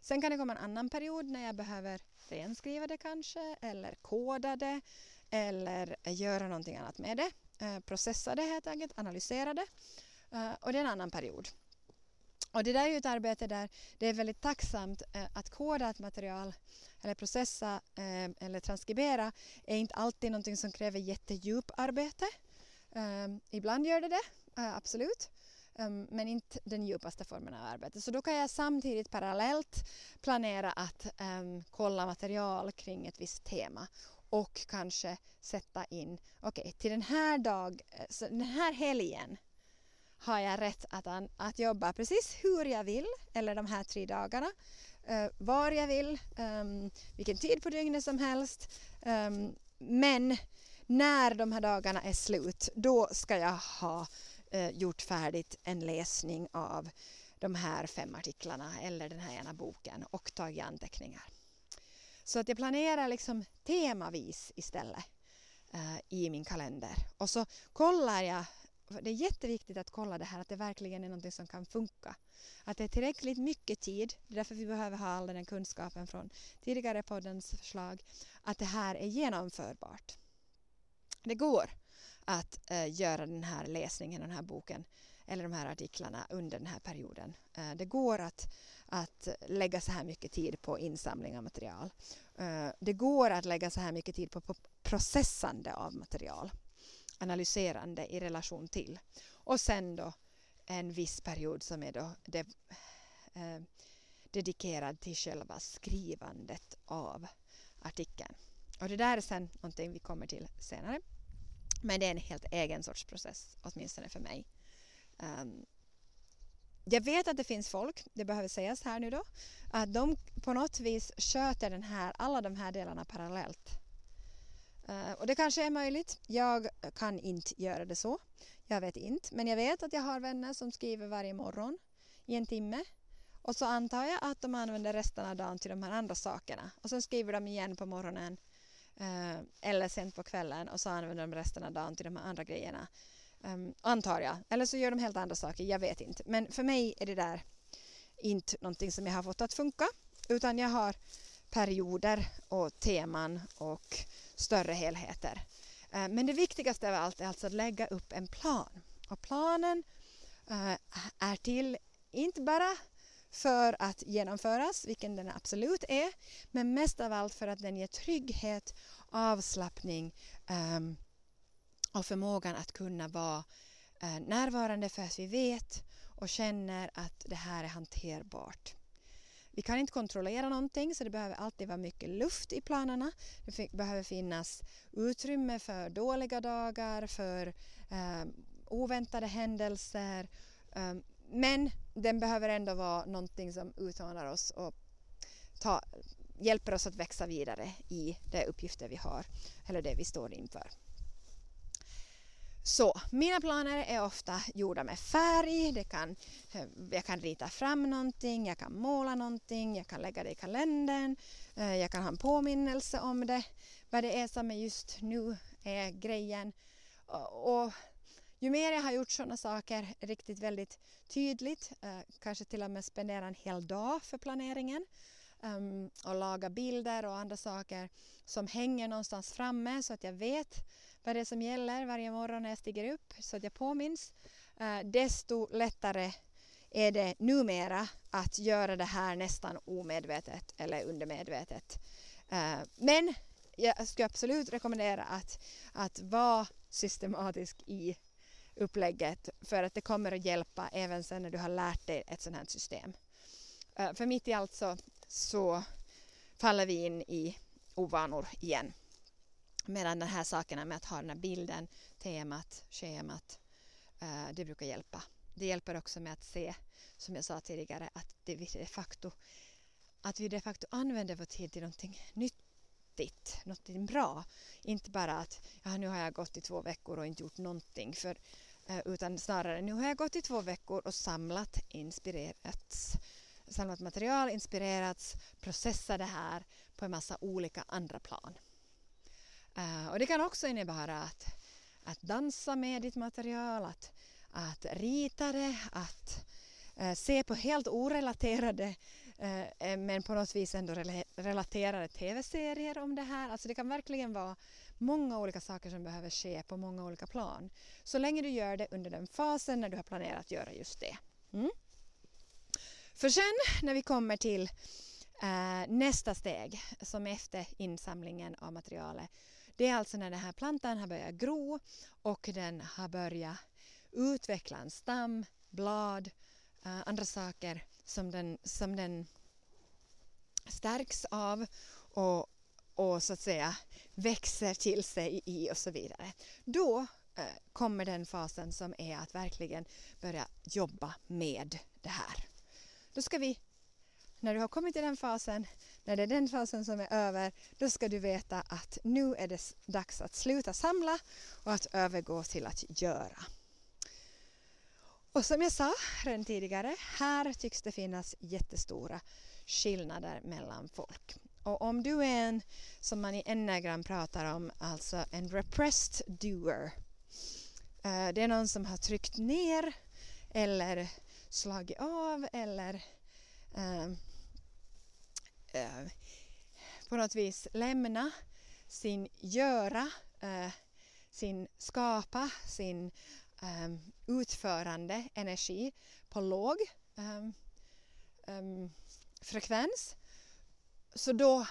Speaker 1: Sen kan det komma en annan period när jag behöver renskriva det kanske eller koda det eller göra någonting annat med det. Eh, processa det helt enkelt, analysera det. Eh, och det är en annan period. Och det där är ju ett arbete där det är väldigt tacksamt eh, att koda ett material eller processa eh, eller transkribera är inte alltid någonting som kräver jättedjup arbete. Ehm, ibland gör det det, eh, absolut. Ehm, men inte den djupaste formen av arbete. Så då kan jag samtidigt parallellt planera att um, kolla material kring ett visst tema och kanske sätta in, okej okay, till den här dag, den här helgen har jag rätt att, att jobba precis hur jag vill, eller de här tre dagarna, uh, var jag vill, um, vilken tid på dygnet som helst. Um, men när de här dagarna är slut, då ska jag ha uh, gjort färdigt en läsning av de här fem artiklarna eller den här ena boken och tagit anteckningar. Så att jag planerar liksom temavis istället uh, i min kalender. Och så kollar jag det är jätteviktigt att kolla det här att det verkligen är något som kan funka. Att det är tillräckligt mycket tid, det är därför vi behöver ha all den kunskapen från tidigare poddens förslag, att det här är genomförbart. Det går att eh, göra den här läsningen, den här boken eller de här artiklarna under den här perioden. Eh, det går att, att lägga så här mycket tid på insamling av material. Eh, det går att lägga så här mycket tid på, på processande av material analyserande i relation till. Och sen då en viss period som är då de, eh, dedikerad till själva skrivandet av artikeln. Och det där är sen någonting vi kommer till senare. Men det är en helt egen sorts process, åtminstone för mig. Um, jag vet att det finns folk, det behöver sägas här nu då, att de på något vis sköter den här, alla de här delarna parallellt. Eh, och det kanske är möjligt. Jag kan inte göra det så. Jag vet inte. Men jag vet att jag har vänner som skriver varje morgon i en timme. Och så antar jag att de använder resten av dagen till de här andra sakerna. Och sen skriver de igen på morgonen eh, eller sent på kvällen och så använder de resten av dagen till de här andra grejerna. Um, antar jag. Eller så gör de helt andra saker. Jag vet inte. Men för mig är det där inte någonting som jag har fått att funka. Utan jag har perioder och teman och större helheter. Eh, men det viktigaste av allt är alltså att lägga upp en plan. Och planen eh, är till inte bara för att genomföras, vilken den absolut är, men mest av allt för att den ger trygghet, avslappning um, och förmågan att kunna vara uh, närvarande för att vi vet och känner att det här är hanterbart. Vi kan inte kontrollera någonting så det behöver alltid vara mycket luft i planerna. Det behöver finnas utrymme för dåliga dagar, för eh, oväntade händelser. Eh, men den behöver ändå vara någonting som utmanar oss och ta, hjälper oss att växa vidare i de uppgifter vi har eller det vi står inför. Så mina planer är ofta gjorda med färg, det kan, eh, jag kan rita fram någonting, jag kan måla någonting, jag kan lägga det i kalendern, eh, jag kan ha en påminnelse om det, vad det är som är just nu är grejen. Och, och ju mer jag har gjort sådana saker riktigt väldigt tydligt, eh, kanske till och med spendera en hel dag för planeringen um, och laga bilder och andra saker som hänger någonstans framme så att jag vet vad det är som gäller varje morgon när jag stiger upp så att jag påminns, eh, desto lättare är det numera att göra det här nästan omedvetet eller undermedvetet. Eh, men jag skulle absolut rekommendera att, att vara systematisk i upplägget för att det kommer att hjälpa även sen när du har lärt dig ett sådant här system. Eh, för mitt i allt så, så faller vi in i ovanor igen. Medan de här sakerna med att ha den här bilden, temat, schemat, eh, det brukar hjälpa. Det hjälper också med att se, som jag sa tidigare, att det de facto, att vi de facto använder vår tid till någonting nyttigt, någonting bra. Inte bara att ja, nu har jag gått i två veckor och inte gjort någonting. För, eh, utan snarare nu har jag gått i två veckor och samlat, inspirerats, samlat material, inspirerats, processat det här på en massa olika andra plan. Uh, och det kan också innebära att, att dansa med ditt material, att, att rita det, att uh, se på helt orelaterade uh, men på något vis ändå relaterade tv-serier om det här. Alltså det kan verkligen vara många olika saker som behöver ske på många olika plan. Så länge du gör det under den fasen när du har planerat att göra just det. Mm. För sen när vi kommer till nästa steg som efter insamlingen av materialet det är alltså när den här plantan har börjat gro och den har börjat utveckla en stam, blad, Uh, andra saker som den, som den stärks av och, och så att säga växer till sig i och så vidare. Då uh, kommer den fasen som är att verkligen börja jobba med det här. Då ska vi, när du har kommit till den fasen, när det är den fasen som är över, då ska du veta att nu är det dags att sluta samla och att övergå till att göra. Och som jag sa redan tidigare, här tycks det finnas jättestora skillnader mellan folk. Och om du är en, som man i enneagram pratar om, alltså en repressed doer. Eh, det är någon som har tryckt ner eller slagit av eller eh, eh, på något vis lämna sin göra, eh, sin skapa, sin ehm, utförande energi på låg ehm, ehm, frekvens. Så då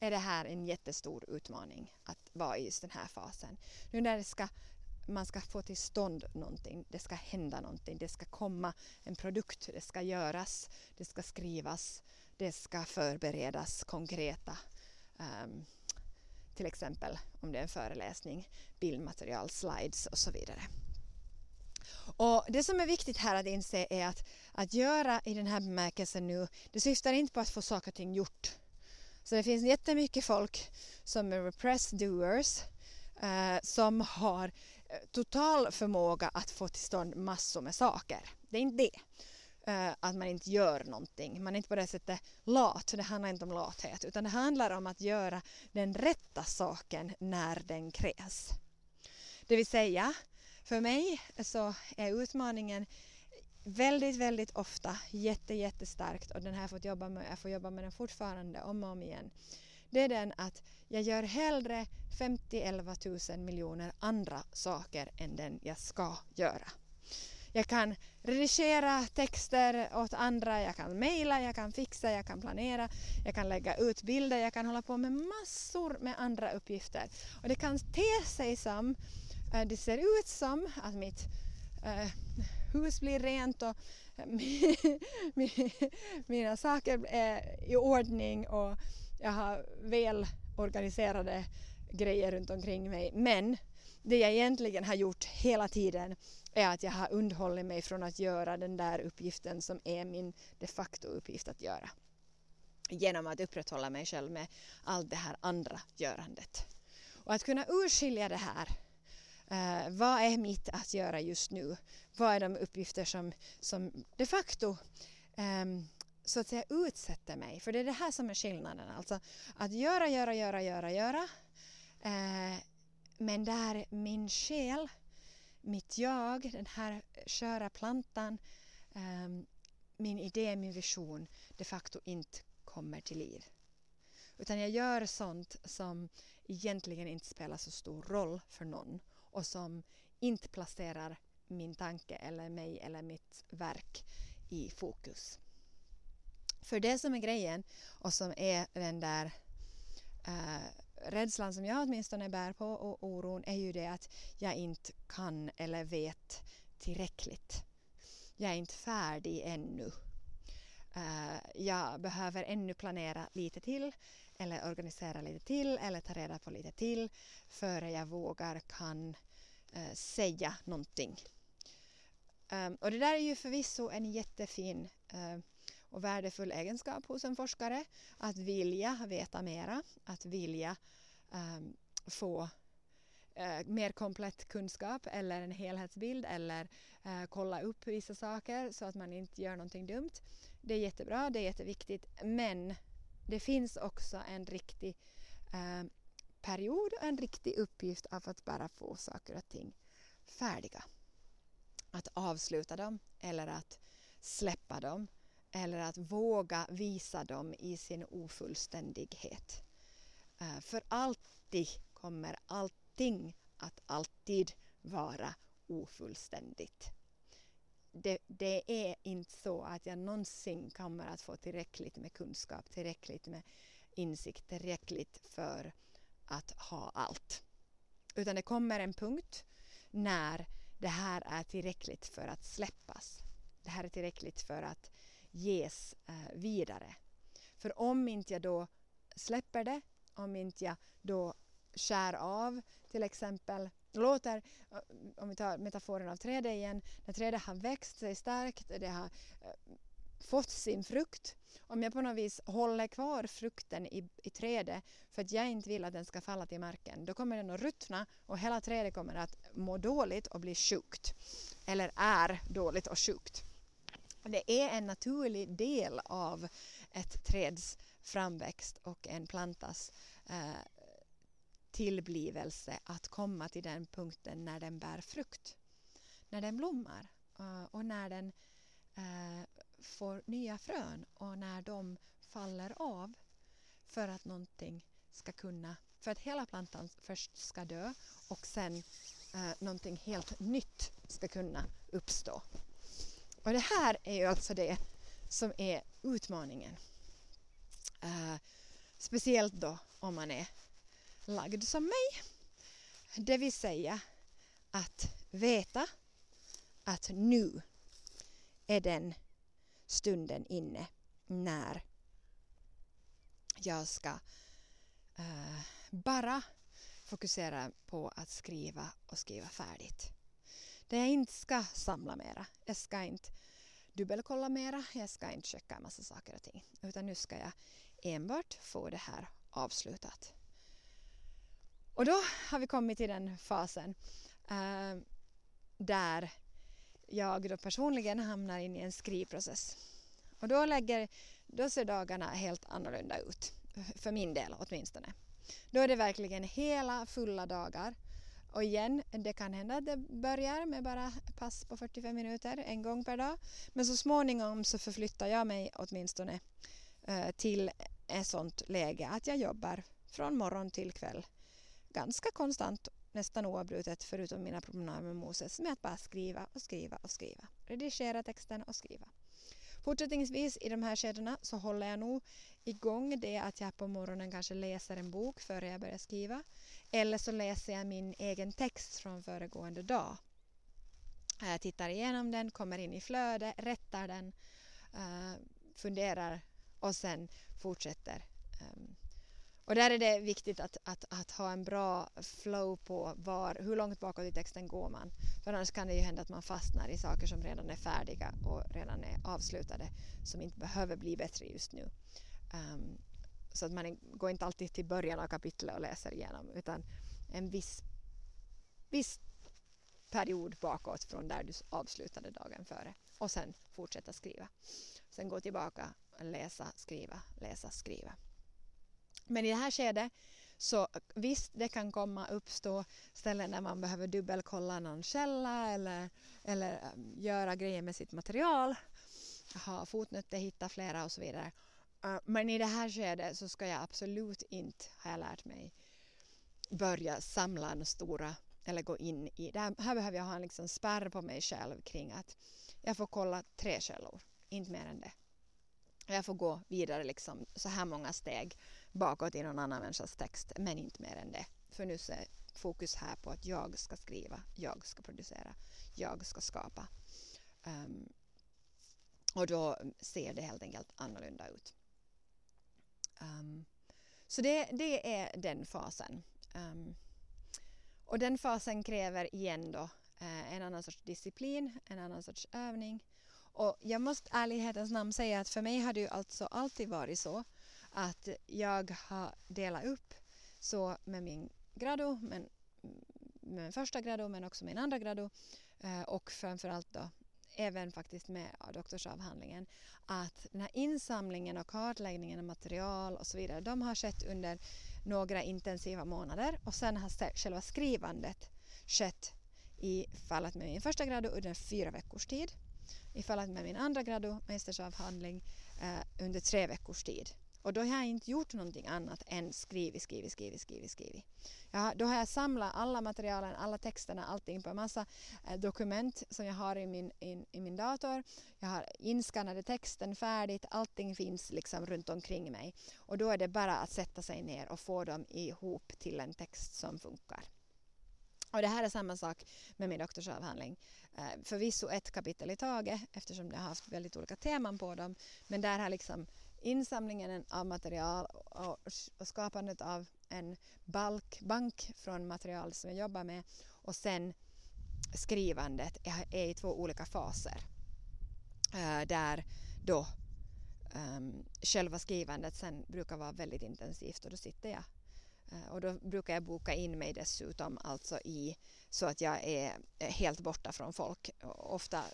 Speaker 1: är det här en jättestor utmaning att vara i just den här fasen. Nu när det ska man ska få till stånd någonting, det ska hända någonting, det ska komma en produkt, det ska göras, det ska skrivas, det ska förberedas konkreta um, till exempel om det är en föreläsning, bildmaterial, slides och så vidare. Och Det som är viktigt här att inse är att att göra i den här bemärkelsen nu, det syftar inte på att få saker och ting gjort. Så det finns jättemycket folk som är repressed doers eh, som har total förmåga att få till stånd massor med saker. Det är inte det. Uh, att man inte gör någonting. Man är inte på det sättet lat. Det handlar inte om lathet utan det handlar om att göra den rätta saken när den krävs. Det vill säga, för mig så är utmaningen väldigt, väldigt ofta jätte, jättestarkt och den här fått jobba med, jag får jobba med den fortfarande om och om igen det är den att jag gör hellre 50-11 000 miljoner andra saker än den jag ska göra. Jag kan redigera texter åt andra, jag kan mejla, jag kan fixa, jag kan planera, jag kan lägga ut bilder, jag kan hålla på med massor med andra uppgifter. Och det kan te sig som, eh, det ser ut som att mitt eh, hus blir rent och mina saker är i ordning och jag har väl organiserade grejer runt omkring mig men det jag egentligen har gjort hela tiden är att jag har undhållit mig från att göra den där uppgiften som är min de facto uppgift att göra. Genom att upprätthålla mig själv med allt det här andra görandet. Och att kunna urskilja det här Uh, vad är mitt att göra just nu? Vad är de uppgifter som, som de facto um, så att säga utsätter mig? För det är det här som är skillnaden. Alltså att göra, göra, göra, göra, göra. Eh, men där min själ, mitt jag, den här sköra plantan, eh, min idé, min vision de facto inte kommer till liv. Utan jag gör sånt som egentligen inte spelar så stor roll för någon och som inte placerar min tanke eller mig eller mitt verk i fokus. För det som är grejen och som är den där äh, rädslan som jag åtminstone bär på och oron är ju det att jag inte kan eller vet tillräckligt. Jag är inte färdig ännu. Uh, jag behöver ännu planera lite till eller organisera lite till eller ta reda på lite till före jag vågar kan uh, säga någonting. Um, och det där är ju förvisso en jättefin uh, och värdefull egenskap hos en forskare att vilja veta mera, att vilja um, få uh, mer komplett kunskap eller en helhetsbild eller uh, kolla upp vissa saker så att man inte gör någonting dumt. Det är jättebra, det är jätteviktigt men det finns också en riktig uh, period och en riktig uppgift av att bara få saker och ting färdiga. Att avsluta dem eller att släppa dem eller att våga visa dem i sin ofullständighet. Eh, för alltid kommer allting att alltid vara ofullständigt. Det, det, är inte så att jag någonsin kommer att få tillräckligt med kunskap, tillräckligt med insikt, tillräckligt för att ha allt. Utan det kommer en punkt när det här är tillräckligt för att släppas. Det här är tillräckligt för att ges eh, vidare. För om inte jag då släpper det, om inte jag då skär av till exempel låter, eh, om vi tar metaforen av trädet igen, när trädet har växt sig starkt, det har eh, fått sin frukt. Om jag på något vis håller kvar frukten i, i trädet för att jag inte vill att den ska falla till marken, då kommer den att ruttna och hela trädet kommer att må dåligt och bli sjukt. Eller är dåligt och sjukt. Det är en naturlig del av ett träds framväxt och en plantas eh, tillblivelse att komma till den punkten när den bär frukt. När den blommar eh, och när den eh, får nya frön och när de faller av för att någonting ska kunna, för att hela plantan först ska dö och sen eh, någonting helt nytt ska kunna uppstå. Och det här är ju alltså det som är utmaningen. Uh, speciellt då om man är lagd som mig. Det vill säga att veta att nu är den stunden inne när jag ska uh, bara fokusera på att skriva och skriva färdigt. Där jag inte ska samla mera. Jag ska inte dubbelkolla mera. Jag ska inte checka en massa saker och ting. Utan nu ska jag enbart få det här avslutat. Och då har vi kommit till den fasen äh, där jag då personligen hamnar in i en skrivprocess. Och då, lägger, då ser dagarna helt annorlunda ut, för min del åtminstone. Då är det verkligen hela fulla dagar. Och igen, det kan hända att det börjar med bara pass på 45 minuter en gång per dag. Men så småningom så förflyttar jag mig åtminstone eh, till ett sånt läge att jag jobbar från morgon till kväll ganska konstant, nästan oavbrutet förutom mina promenader med Moses med att bara skriva och skriva och skriva. Redigera texten och skriva. Fortsättningsvis i de här skedena så håller jag nog igång det att jag på morgonen kanske läser en bok före jag börjar skriva. Eller så läser jag min egen text från föregående dag. Jag tittar igenom den, kommer in i flödet, rättar den, eh, funderar och sen fortsätter ehm, och där är det viktigt att, att, att ha en bra flow på var, hur långt bakåt i texten går man. För annars kan det ju hända att man fastnar i saker som redan är färdiga och redan är avslutade som inte behöver bli bättre just nu. Um, så att man går inte alltid till början av kapitlet och läser igenom utan en viss, viss period bakåt från där du avslutade dagen före och sen fortsätta skriva. Sen gå tillbaka, läsa, skriva, läsa, skriva. Men i det här skedet så visst, det kan komma uppstå ställen där man behöver dubbelkolla någon källa eller, eller göra grejer med sitt material, ha fotnötter, hitta flera och så vidare. Uh, men i det här skedet så ska jag absolut inte, har jag lärt mig, börja samla några stora eller gå in i. Det här, här behöver jag ha en liksom spärr på mig själv kring att jag får kolla tre källor, inte mer än det. Jag får gå vidare liksom så här många steg bakåt i någon annan människas text, men inte mer än det. För nu är fokus här på att jag ska skriva, jag ska producera, jag ska skapa. Um, och då ser det helt enkelt annorlunda ut. Um, så det, det är den fasen. Um, och den fasen kräver igen då eh, en annan sorts disciplin, en annan sorts övning. Och jag måste ärlighetens namn säga att för mig har det ju alltså alltid varit så att jag har delat upp så med min grado, men med min första grado men också min andra grado eh, och framförallt då även faktiskt med doktorsavhandlingen att den här insamlingen och kartläggningen av material och så vidare de har skett under några intensiva månader och sen har själva skrivandet skett i fallet med min första gradu under fyra veckors tid i fallet med min andra gradu, mästersavhandling, eh, under tre veckors tid. Och då har jag inte gjort någonting annat än skrivit, skrivit, skrivit, skrivit, skrivit. Ja, då har jag samlat alla materialen, alla texterna, allting på en massa eh, dokument som jag har i min, in, i min dator. Jag har inskannade texten färdigt, allting finns liksom runt omkring mig. Och då är det bara att sätta sig ner och få dem ihop till en text som funkar. Och det här är samma sak med min doktorsavhandling. Eh, förvisso ett kapitel i taget eftersom jag har haft väldigt olika teman på dem. Men där har liksom insamlingen av material och, skapandet av en balk, bank från material som jag jobbar med och sen skrivandet är, i två olika faser. Eh, där då um, själva skrivandet sen brukar vara väldigt intensivt och då sitter jag eh, och då brukar jag boka in mig dessutom alltså i så att jag är helt borta från folk. Ofta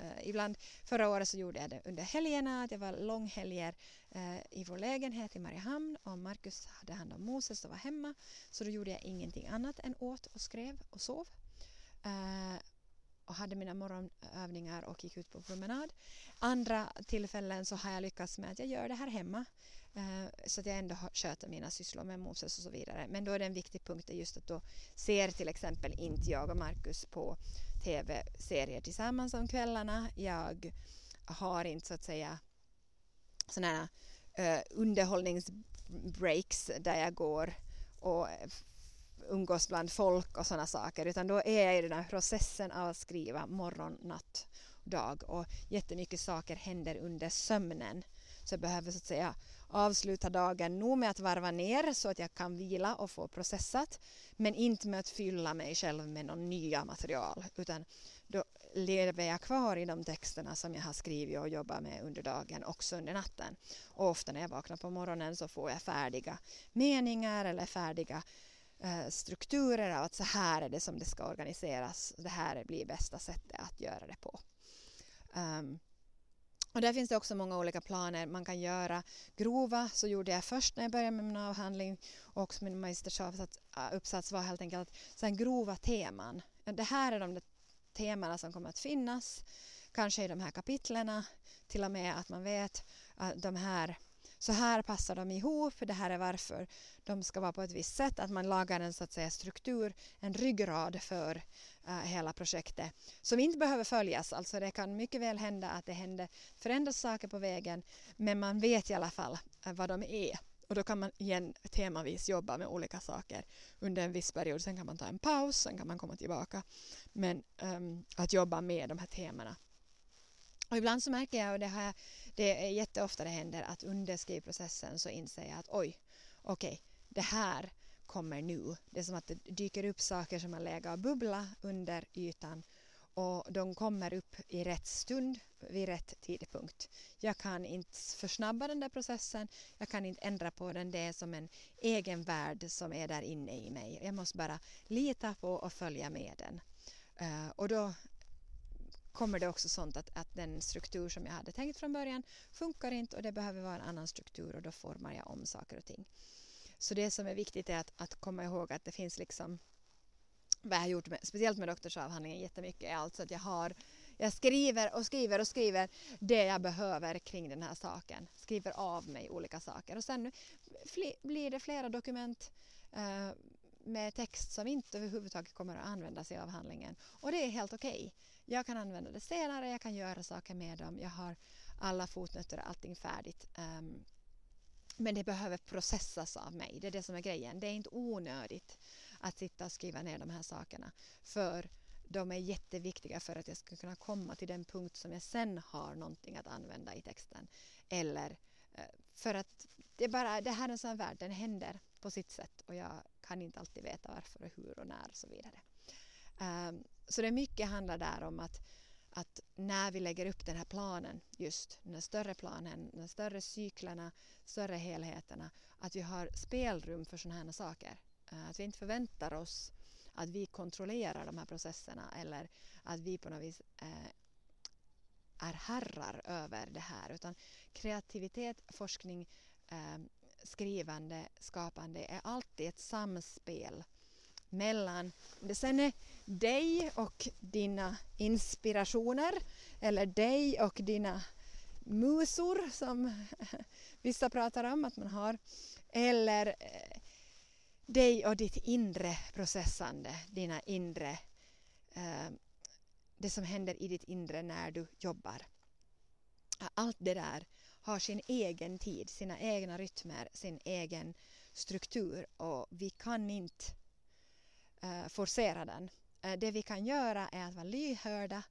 Speaker 1: Uh, ibland, förra året så gjorde jag det under helgerna, det var långhelger uh, i vår lägenhet i Mariehamn och Markus hade hand om Moses och var hemma. Så då gjorde jag ingenting annat än åt och skrev och sov. Uh, och hade mina morgonövningar och gick ut på promenad. Andra tillfällen så har jag lyckats med att jag gör det här hemma Eh, så att jag ändå sköter mina sysslor med Moses och så vidare. Men då är det en viktig punkt just att då ser till exempel inte jag och Markus på tv-serier tillsammans om kvällarna. Jag har inte så att säga sådana här eh, underhållningsbreaks där jag går och umgås bland folk och sådana saker utan då är jag i den här processen av att skriva morgon, natt, dag och jättemycket saker händer under sömnen. Så jag behöver så att säga avsluta dagen nog med att varva ner så att jag kan vila och få processat men inte med att fylla mig själv med någon nya material utan då lever jag kvar i de texterna som jag har skrivit och jobbat med under dagen också under natten. Och ofta när jag vaknar på morgonen så får jag färdiga meningar eller färdiga Eh, strukturer av att så här är det som det ska organiseras. Det här blir bästa sättet att göra det på. Um, och där finns det också många olika planer man kan göra. Grova så gjorde jag först när jag började med min avhandling och också min magisteruppsats var helt enkelt så här grova teman. Det här är de temana som kommer att finnas, kanske i de här kapitlerna, till och med att man vet att de här så här passar de ihop, det här är varför de ska vara på ett visst sätt, att man lagar en så att säga, struktur, en ryggrad för uh, hela projektet som inte behöver följas. Alltså det kan mycket väl hända att det händer, förändras saker på vägen men man vet i alla fall uh, vad de är. Och då kan man igen temavis jobba med olika saker under en viss period. Sen kan man ta en paus, sen kan man komma tillbaka. Men um, att jobba med de här temana och ibland så märker jag, och det, här, det är jätteofta det händer, att under skrivprocessen så inser jag att oj, okej, okay, det här kommer nu. Det är som att det dyker upp saker som har legat och bubblat under ytan och de kommer upp i rätt stund vid rätt tidpunkt. Jag kan inte försnabba den där processen, jag kan inte ändra på den, det är som en egen värld som är där inne i mig. Jag måste bara lita på och följa med den. Uh, och då kommer det också sånt att, att den struktur som jag hade tänkt från början funkar inte och det behöver vara en annan struktur och då formar jag om saker och ting. Så det som är viktigt är att, att komma ihåg att det finns liksom vad jag har gjort, med, speciellt med doktorsavhandlingen jättemycket, är alltså att jag har jag skriver och skriver och skriver det jag behöver kring den här saken. Skriver av mig olika saker och sen blir det flera dokument eh, med text som inte överhuvudtaget kommer att användas i avhandlingen. Och det är helt okej. Okay. Jag kan använda det senare, jag kan göra saker med dem. Jag har alla fotnötter och allting färdigt. Um, men det behöver processas av mig. Det är det som är grejen. Det är inte onödigt att sitta och skriva ner de här sakerna. För de är jätteviktiga för att jag ska kunna komma till den punkt som jag sen har någonting att använda i texten. Eller eh, för att det, är bara, det här är en sån värld, den händer på sitt sätt och jag kan inte alltid veta varför och hur och när och så vidare. Um, så det mycket handlar där om att, att när vi lägger upp den här planen, just den större planen, de större cyklerna, större helheterna, att vi har spelrum för sådana här saker. Uh, att vi inte förväntar oss att vi kontrollerar de här processerna eller att vi på något vis uh, är herrar över det här utan kreativitet, forskning, Ehm, skrivande, skapande är alltid ett samspel mellan, det sen är dig och dina inspirationer eller dig och dina musor som vissa pratar om att man har eller eh, dig och ditt inre processande, dina inre eh, det som händer i ditt inre när du jobbar. Allt det där har sin egen tid, sina egna rytmer, sin egen struktur och vi kan inte uh, forcera den. Uh, det vi kan göra är att vara lyhörda,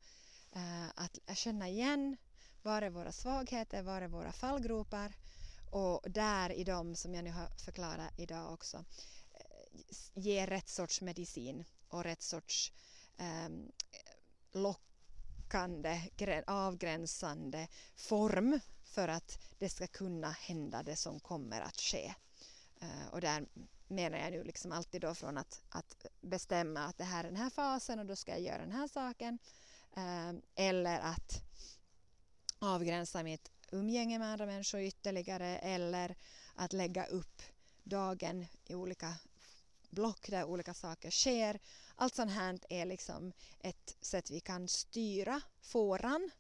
Speaker 1: uh, att känna igen var är våra svagheter, var är våra fallgropar och där i dem som jag nu har förklarat idag också ge rätt sorts medicin och rätt sorts um, lockande, avgränsande form för att det ska kunna hända det som kommer att ske. Uh, och där menar jag nu liksom alltid då från att, att bestämma att det här är den här fasen och då ska jag göra den här saken. Uh, eller att avgränsa mitt umgänge med andra människor ytterligare eller att lägga upp dagen i olika block där olika saker sker. Allt sånt här är liksom ett sätt vi kan styra fåran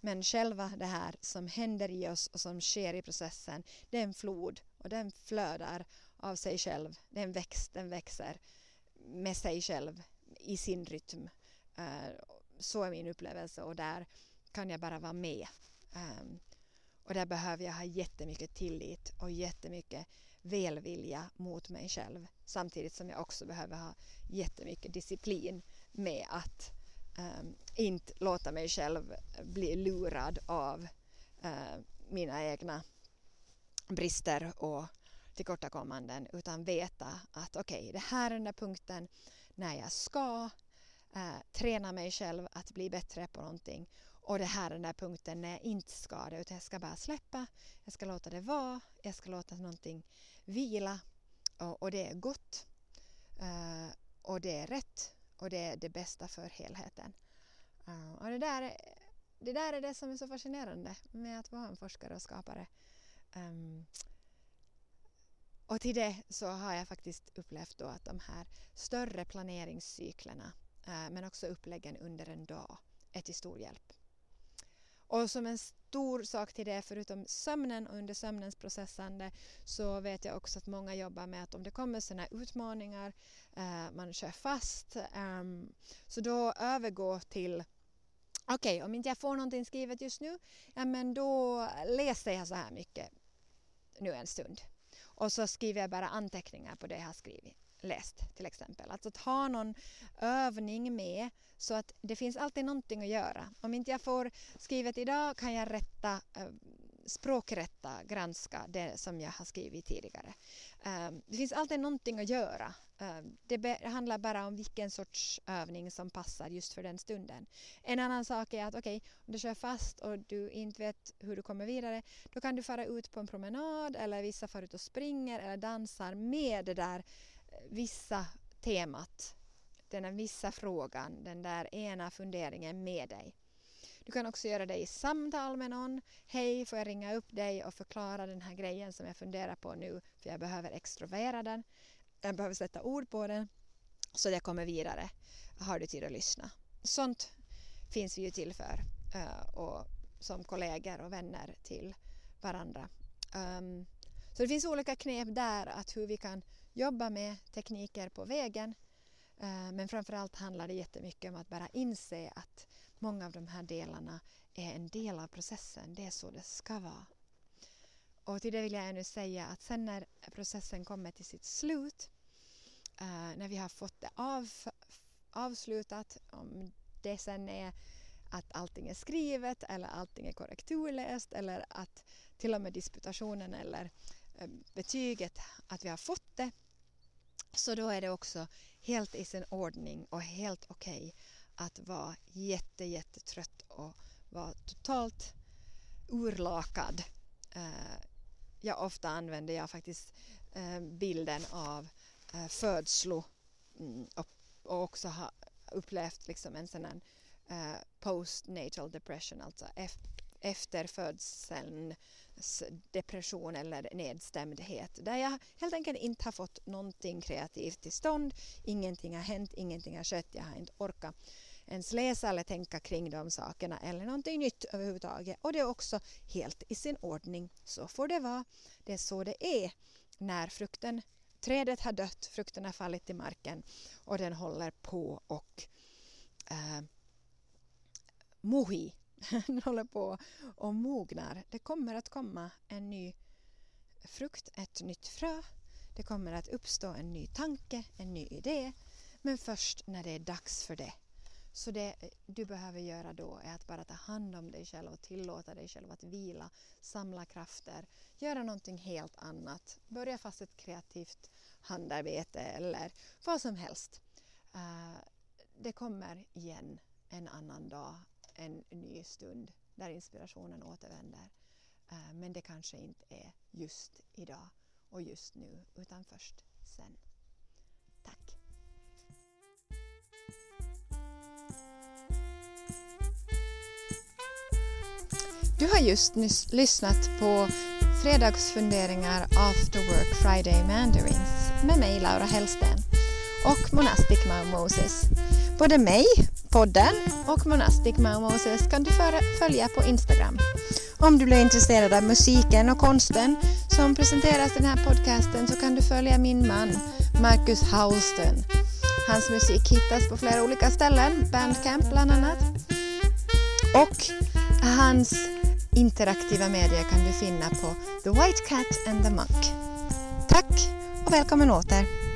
Speaker 1: men själva det här som händer i oss och som sker i processen, det är en flod och den flödar av sig själv. Det är en växt, den växer med sig själv i sin rytm. Eh, så är min upplevelse och där kan jag bara vara med. Ehm, och där behöver jag ha jättemycket tillit och jättemycket välvilja mot mig själv samtidigt som jag också behöver ha jättemycket disciplin med att Ehm, inte låta mig själv bli lurad av eh, mina egna brister och tillkortakommanden utan veta att okej, okay, det här är den där punkten när jag ska eh, träna mig själv att bli bättre på någonting och det här är den där punkten när jag inte ska det utan jag ska bara släppa, jag ska låta det vara, jag ska låta någonting vila och, och det är gott eh, och det är rätt och det är det bästa för helheten. Uh, och det där, det där är det som är så fascinerande med att vara en forskare och skapare. Um, och till det så har jag faktiskt upplevt då att de här större planeringscyklerna uh, men också uppläggen under en dag är till stor hjälp. Och som en stor sak till det, förutom sömnen och under sömnens processande, så vet jag också att många jobbar med att om det kommer sådana utmaningar, eh, man kör fast, eh, så då övergå till Okej, okay, om inte jag får någonting skrivet just nu, ja men då läser jag så här mycket nu en stund. Och så skriver jag bara anteckningar på det jag har skrivit läst till exempel. Alltså att ha någon övning med så att det finns alltid någonting att göra. Om inte jag får skrivet idag kan jag rätta, eh, språkrätta, granska det som jag har skrivit tidigare. Eh, det finns alltid någonting att göra. Eh, det handlar bara om vilken sorts övning som passar just för den stunden. En annan sak är att okej, okay, om du kör fast och du inte vet hur du kommer vidare, då kan du fara ut på en promenad eller vissa far ut och springer eller dansar med det där vissa temat den där vissa frågan, den där ena funderingen med dig. Du kan också göra det i samtal med någon. Hej, får jag ringa upp dig och förklara den här grejen som jag funderar på nu för jag behöver extrovera den. Jag behöver sätta ord på den så jag kommer vidare. Har du tid att lyssna? Sånt finns vi ju till för uh, och som kollegor och vänner till varandra. Um, så det finns olika knep där att hur vi kan jobba med tekniker på vägen. Eh, men framförallt handlar det jättemycket om att bara inse att många av de här delarna är en del av processen. Det är så det ska vara. Och till det vill jag ännu säga att sen när processen kommer till sitt slut, eh, när vi har fått det av, avslutat, om det sen är att allting är skrivet eller allting är korrekturläst eller att till och med disputationen eller eh, betyget, att vi har fått det, så då är det också helt i sin ordning och helt okej okay att vara jätte, jättetrött och vara totalt urlakad. Eh, ja, ofta använder jag faktiskt eh, bilden av eh, födslo mm, och, och, också ha upplevt liksom en sån här uh, eh, postnatal depression, alltså efter födselns depression eller nedstämdhet där jag helt enkelt inte har fått någonting kreativt till stånd. Ingenting har hänt, ingenting har skett, jag har inte orkat ens läsa eller tänka kring de sakerna eller någonting nytt överhuvudtaget. Och det är också helt i sin ordning. Så får det vara. Det är så det är när frukten, trädet har dött, frukten har fallit till marken och den håller på och eh, mohi. den håller på och mognar. Det kommer att komma en ny frukt, ett nytt frö. Det kommer att uppstå en ny tanke, en ny idé. Men först när det är dags för det så det du behöver göra då är att bara ta hand om dig själv och tillåta dig själv att vila, samla krafter, göra någonting helt annat. Börja fast ett kreativt handarbete eller vad som helst. Eh, det kommer igen en annan dag, en ny stund där inspirationen återvänder. Eh, men det kanske inte är just idag och just nu utan först sen. Tack! Du har just nyss lyssnat på Fredagsfunderingar After Work Friday Mandarins med mig Laura Hellsten och Monastic Mao Moses. Både mig, podden och Monastic Mao Moses kan du följa på Instagram. Om du blir intresserad av musiken och konsten som presenteras i den här podcasten så kan du följa min man Marcus Hausten. Hans musik hittas på flera olika ställen, Bandcamp bland annat. Och hans interaktiva medier kan du finna på The White Cat and the Monk. Tack och välkommen åter!